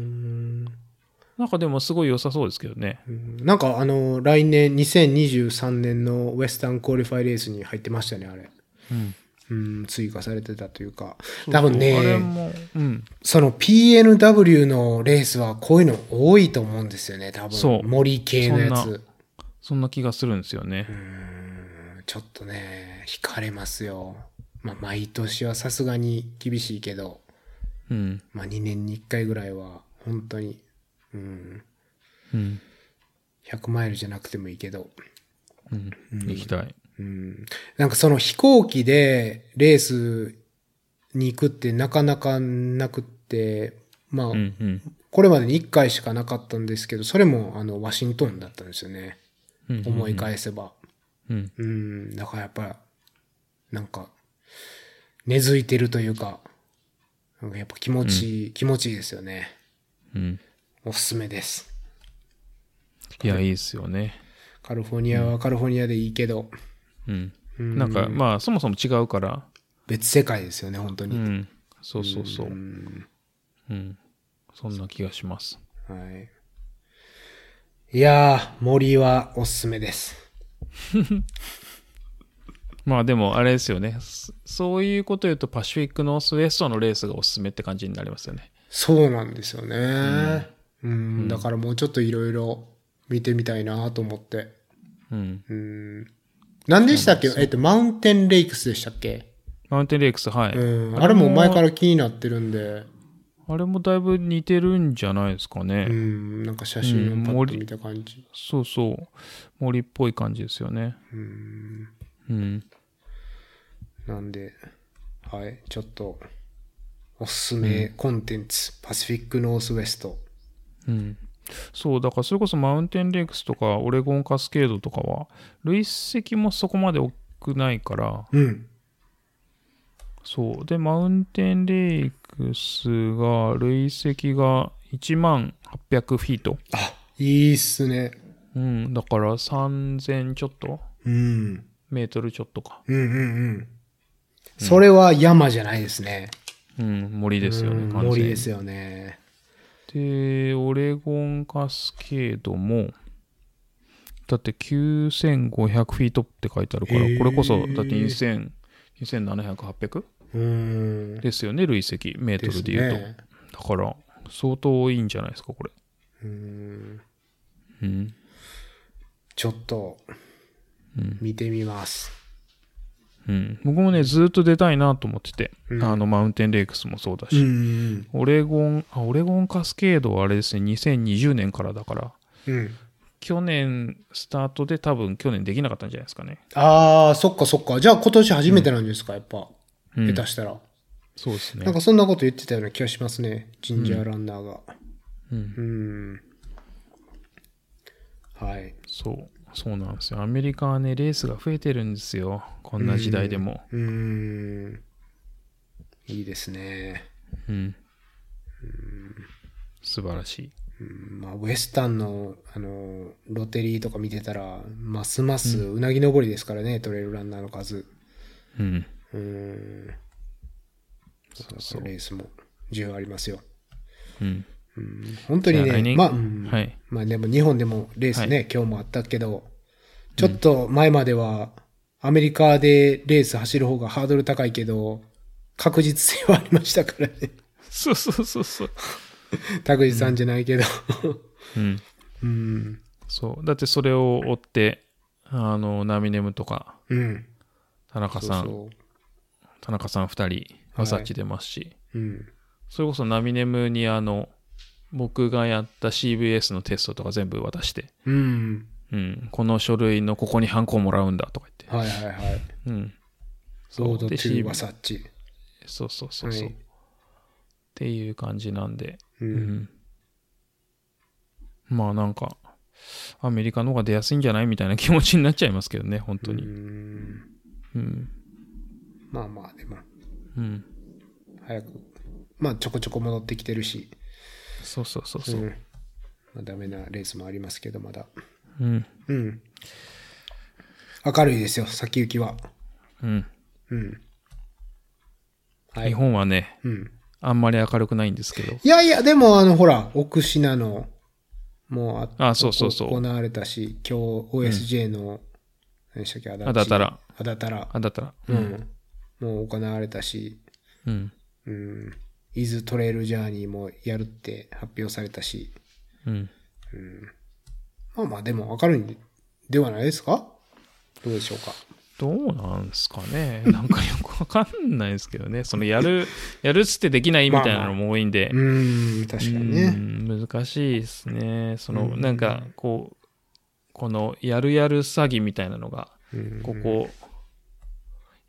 うんなんかでもすごい良さそうですけどね。うんなんかあの、来年2023年のウェスタンクオリファイレースに入ってましたね、あれ。うん。うん、追加されてたというか。多分ね、も、うん。その PNW のレースはこういうの多いと思うんですよね、多分。そう森系のやつ。そんな気がするんですよね。ちょっとね、惹かれますよ。まあ、毎年はさすがに厳しいけど、うん。まあ、2年に1回ぐらいは、本当に、うん、うん。100マイルじゃなくてもいいけど、うん。行きたい。うん、なんかその飛行機でレースに行くってなかなかなくって、まあ、うん。うん。これまでに1回しかなかったんですけど、それもあの、ワシントンだったんですよね。うん。思い返せば。うん。うん、だからやっぱ、なんか、根付いてるというか、なんかやっぱ気持ちいい、気持ちいいですよね。うん。おすすめです。いや、いいですよね。カリフォルニアはカリフォルニアでいいけど、うん。うんなんか、まあ、そもそも違うから、別世界ですよね、本当に。うん。そうそうそうう。んうん。そんな気がします。はい。いやー、森はおすすめです。<laughs> まあでも、あれですよね。そそういうこと言うと、パシフィックノースウェストのレースがおすすめって感じになりますよね。そうなんですよね。うん、だからもうちょっといろいろ見てみたいなと思って。うん。うん。何でしたっけ？えっと、マウンテンレイクスでしたっけ？マウンテンレイクス、はい。うん。あれも前から気になってるんで、あれもだいぶ似てるんじゃないですかね。うん、なんか写真をパッと見た感じ。そうそう。森っぽい感じですよね。うん。うん。なんで、はい、ちょっと、おすすめコンテンツ、パシフィックノースウェスト。うん。そう、だからそれこそマウンテンレイクスとかオレゴンカスケードとかは、累積もそこまで多くないから、うん。そう。で、マウンテンレイクスが、累積が1万800フィート。あ、いいっすね。うん。だから3000ちょっとうん。メートルちょっとか。うんうんうん。それは山じゃないですね。うん。森ですよね。うん森ですよね。で、オレゴンカスケードも、だって9500フィートって書いてあるから、これこそ、だって2000、2700、800うん。ですよね、累積、メートルで言うと。だから、相当いいんじゃないですか、これ。うん。うん。ちょっと、うん見てみます。うん。僕もね、ずっと出たいなと思ってて、うんあの、マウンテンレイクスもそうだうし、ん。オレゴン、あ、オレゴンカスケードはあれですね、2020年からだから、うん。去年スタートで多分去年できなかったんじゃないですかね。ああ、そっかそっか。じゃあ今年初めてなんですか、やっぱ。うん下手したら。そうですねなん。かそんなこと言ってたような気がしますね。ジンジャーランナーが。うんうん。はい。そう、そうなんですよ。アメリカはね、レースが増えてるんですよ。こんな時代でも。うーん。いいですね。うん。素晴らしい。うんまあ、ウエスタンの、あの、ロテリーとか見てたら、ますますうなぎ登りですからね、トレイルランナーの数。うん。うーん。そうそう。レースも需要ありますよ。うん。うん、本当にね、まあ、うんはい。まあでも日本でもレースね、今日もあったけど、ちょっと前まではアメリカでレース走る方がハードル高いけど、確実性はありましたからね。そうそうそうそう。拓司さんじゃないけど。うん。うん。そう。だってそれを追って、あの、ナミネムとか、うん。田中さん、そう田中さん二人、アサチ出ますし、そう。うん。それこそナミネムにあの、僕がやった CVS のテストとか全部渡して、うん。うん、この書類のここにハンコもらうんだとか言って、はいはいはい。うん。ロードでトゥーバサッチ。そうそうそうそう。はいっていう感じなんで、う。うんん。まあなんか、アメリカの方が出やすいんじゃないみたいな気持ちになっちゃいますけどね、本当うに。ん。うん。まあまあ、でも、うん。早く。まあ、ちょこちょこ戻ってきてるし。そうそうそうそうう。ん。まあ、ダメなレースもありますけど、まだ。うん。うん。明るいですよ、先行きは。うん。うん。は日い。本はね、うん。あんまり明るくないんですけど。いやいや、でも、あの、ほら、奥品の、もうあ、あそうそうそう行われたし、今日 OSJ の、何でしたっけ、あだたら。あだたら。あ、だったら。うん。もう行われたし、うん。うん。伊豆トレイルジャーニーもやるって発表されたし、うん。まあまあ、でも明るいんではないですか？どうでしょうか？どうなんですかね？なんかよくわかんないですけどね。<laughs> そのやる、<laughs> やるっつってできないみたいなのも多いんで。うーん、確かにね。うん難しいですね。その、うんなんか、こう、この、やるやる詐欺みたいなのが、うんここ、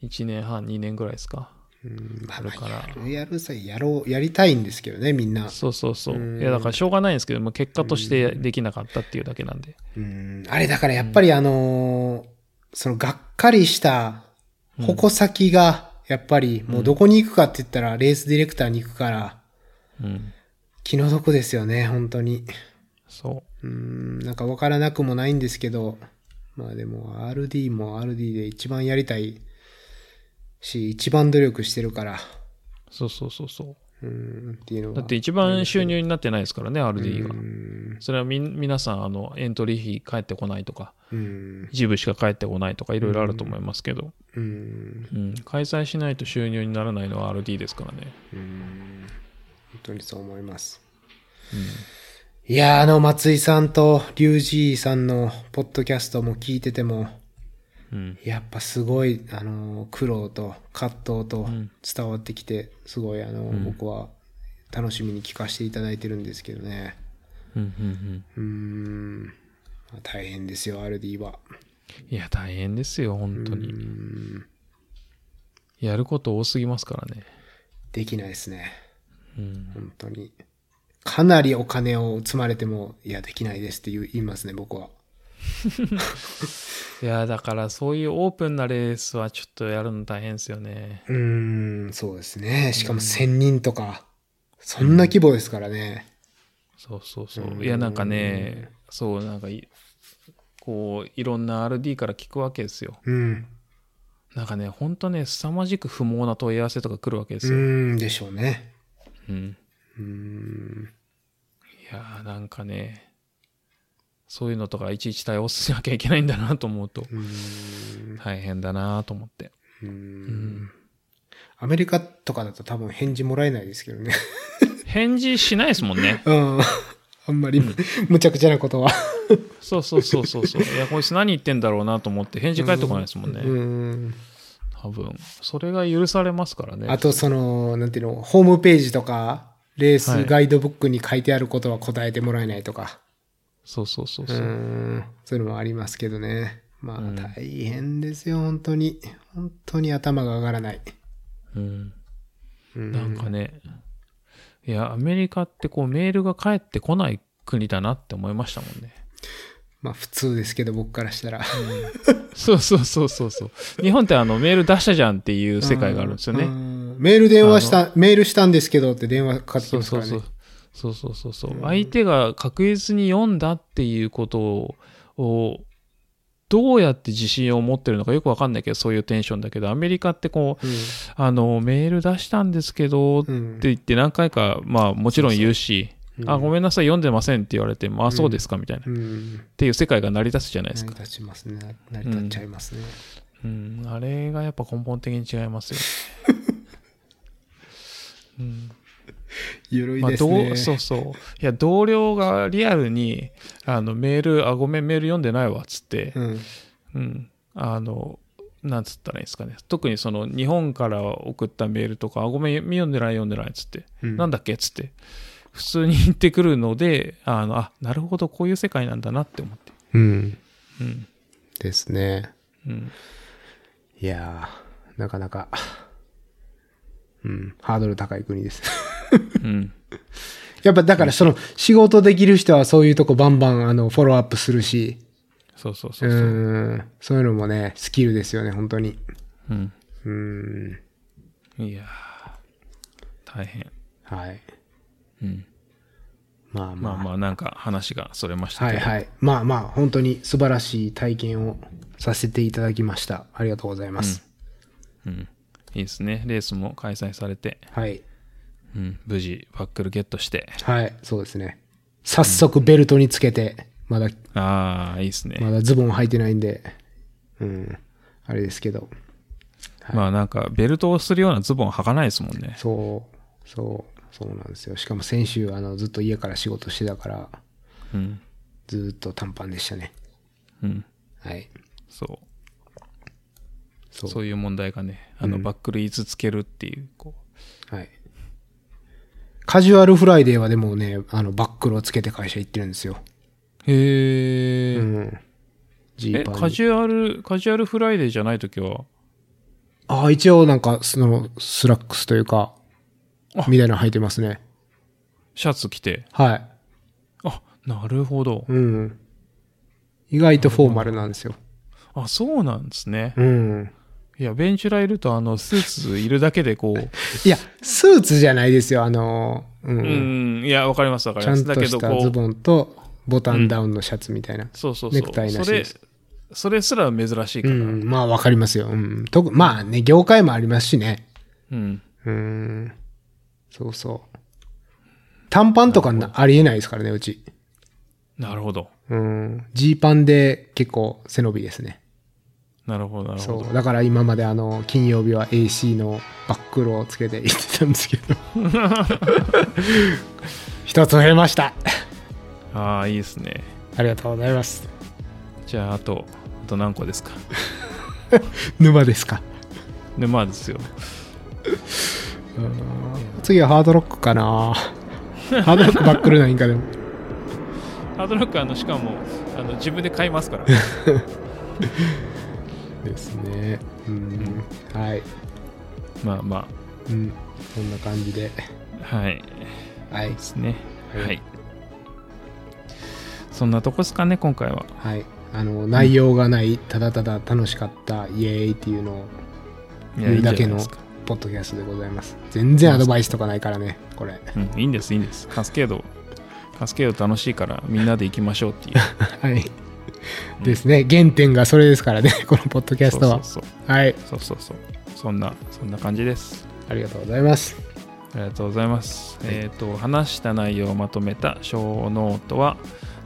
1年半、2年ぐらいですか？うんからやるやるさ、やろう、やりたいんですけどね、みんな。そうそうそう。うんいや、だからしょうがないんですけども、結果としてできなかったっていうだけなんで。うん、あれだからやっぱりあのーそのがっかりした矛先がやっぱりもうどこに行くかって言ったら、レースディレクターに行くから、うん。気の毒ですよね、本当に。そうーん、なんかわからなくもないんですけど、まあでも RD も RD で一番やりたいし、一番努力してるから、う。そうそうそうそう。うーん、っていうのは。だって一番収入になってないですからね、RD がう。ん、それはみ、皆さん、あの、エントリー費返ってこないとか、うん、一部しか返ってこないとか、いろいろあると思いますけど、うん、うん。開催しないと収入にならないのは RD ですからね。うん、本当にそう思います。いやー、あの、松井さんと龍二さんのポッドキャストも聞いてても、うん。やっぱすごい、あの、苦労と葛藤とん伝わってきて、すごい、あの、ん僕は楽しみに聞かせていただいてるんですけどね。うん、うん、大変ですよ、RD は。うん。いや、大変ですよ、本当うに。ん、やること多すぎますからね。できないですね。うん。本当に。かなりお金を積まれても、いや、できないですって言いますね、僕は。いや、だからそういうオープンなレースはちょっとやるの大変ですよね。うーん、そうですね。しかも1000人とか、そんな規模ですからね。そうそうそう。いや、なんかね、そう、なんかい、こう、いろんな RD から聞くわけですよ。うん。なんかね、ほんとね、凄まじく不毛な問い合わせとか来るわけでうすよ。ーん、でしょうね。うん。うーん。いやー、なんかね、そういうのとかいちいち対応しなきゃいけないんだなと思うと、大変だなと思って。うーんアメリカとかだと多分返事もらえないですけどね。返事しないですもんね。<laughs> うん。あんまり、むちゃくちゃなことは。そうそうそうそうそう。いや、こいつ何言ってんだろうなと思って返事返ってこないですもんね。うん。多分。それが許されますからね。あと、その、なんていうの、ホームページとか、レースガイドブックに書いてあることは答えてもらえないとか。そうそうそううそう。ん。そういうのもありますけどね。まあ、うん大変ですよ、本当に。本当に頭が上がらない。うん。うんなんかね、いや、アメリカってこうメールが返ってこない国だなって思いましたもんね。まあ、普通ですけど、僕からしたら。そうそうそうそうそう。日本ってあのメール出したじゃんっていう世界があるんですようね。んメール電話した、メールしたんですけどって電話かかってきそうますからね。そうそう。そうそうそうそう。相手が確実に読んだっていうことを、をどうやって自信を持ってるのかよくわかんないけど、そういうテンションだけど、アメリカってこう、あの、メール出したんですけど、ってうん。言って何回か、まあもちろん言うし、うんあ、ごめんなさい、読んでませんって言われて、まあそうですかみたいな。っうん。ていう世界が成り立つじゃないですか。成り立ちますね。成り立っちゃいますね。うん、あれがやっぱ根本的に違いますよ。<laughs> うんまあ、ゆるいですね。どうそうそう。いや、同僚がリアルに、あの、メール、あ、ごめん、メール読んでないわ、つって、うん。うん。あの、なんつったらいいんですかね。特にその、日本から送ったメールとか、あ、ごめん、読んでない、読んでない、つって、うんなんだっけ、つって、普通に言ってくるので、あの、あ、なるほど、こういう世界なんだなって思って。うん。うん。ですね。うん。いやー、なかなか、うん、ハードル高い国です。うん。やっぱだからその仕事できる人はそういうとこバンバンあのフォローアップするし、そうそうそううそう。ん、そういうのもね、スキルですよね、本当に。うん。うん、いやー、大変。はい。うん。まあまあ、まあまあ、なんか話がそれましたけど。はいはい。まあまあ、本当に素晴らしい体験をさせていただきました。ありがとうございます。うん。いいですね。レースも開催されて、はい。うん、無事バックルゲットして。はい、そうですね。早速ベルトにつけて、まだ、ああ、いいですね。まだズボン履いてないんで、うん、あれですけど。はいまあなんか、ベルトをするようなズボン履かないですもんね。そう、そう、そうなんですよ。しかも先週、あの、ずっと家から仕事してたから、うん。ずーっと短パンでしたね。うん。はい。そう。そう。そういう問題がね、あの、うんバックルいつつけるっていう、こはい。カジュアルフライデーはでもね、あの、バックルをつけて会社行ってるんですよ。う。へえ。うん。え、ジーパンにカジュアル、カジュアルフライデーじゃないときは、ああ、一応なんか、その、スラックスというか、あみたいなの履いてますね。シャツ着て？はい。あ、なるほど。うん。意外とフォーマルなんですよ。あ、そうなんですね。うん。いや、ベンチュラいると、あの、スーツいるだけでこう、<laughs> いや、スーツじゃないですよ、あの、うん。うん、いや、わかりますわかりちゃます。んとしただけどこう、ズボンとボタンダウンのシャツみたいな。そうそうそう。ネクタイなしそれです、それすら珍しいから。うん、まあわかりますよ。うん。とまあね、業界もありますしね。うん。うん。そうそう。短パンとかなありえないですからね、うち。なるほど。うん。ジーパンで結構背伸びですね。なるほど、なるほどそう。。だから今まであの、金曜日は AC のバックロをつけて行ってたんですけど。<laughs> 一つ増えました。ああ、いいですね。ありがとうございます。じゃあ、あと、あと何個ですか？<laughs> 沼ですか。沼ですよ。次はハードロックかな。ハードロックバックルないんかでも。<laughs> ハードロック、あの、しかも、あの、自分で買いますから。ですね。うん。はい。まあまうん。そんな感じで。あ、はい。はいで。すね。はいはい。そんなとこですかね、今回は。はい。あの、内容がない、ただただ楽しかった、イエーイっていうのを言うだけのポッドキャストでございます。全然アドバイスとかないからね、これ。うん、いいんです、いいんです。カスケード、カスケード楽しいから、みんなで行きましょうっていう。<laughs> はい。<laughs> ですね。原点がそれですからね、<laughs> このポッドキャストは。そうそうはい。そうそうそうそんな、そんな感じです。ありがとうございます。ありがとうございます。はいえっ、と、話した内容をまとめたショーノートは、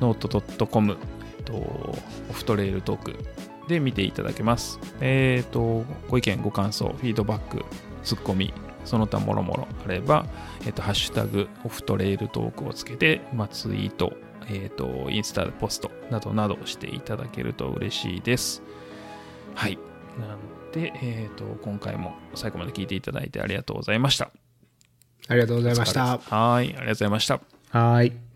note.com、と、オフトレイルトークで見ていただけます。えっ、と、ご意見、ご感想、フィードバック、ツッコミ、その他もろもろあれば、えっ、と、ハッシュタグ、オフトレイルトークをつけて、まあ、ツイート、えっ、と、インスタポストなどなどしていただけると嬉しいです。はい。なんで、えっ、と、今回も最後まで聞いていただいてありがとうございました。ありがとうございました。はい、ありがとうございました。はい。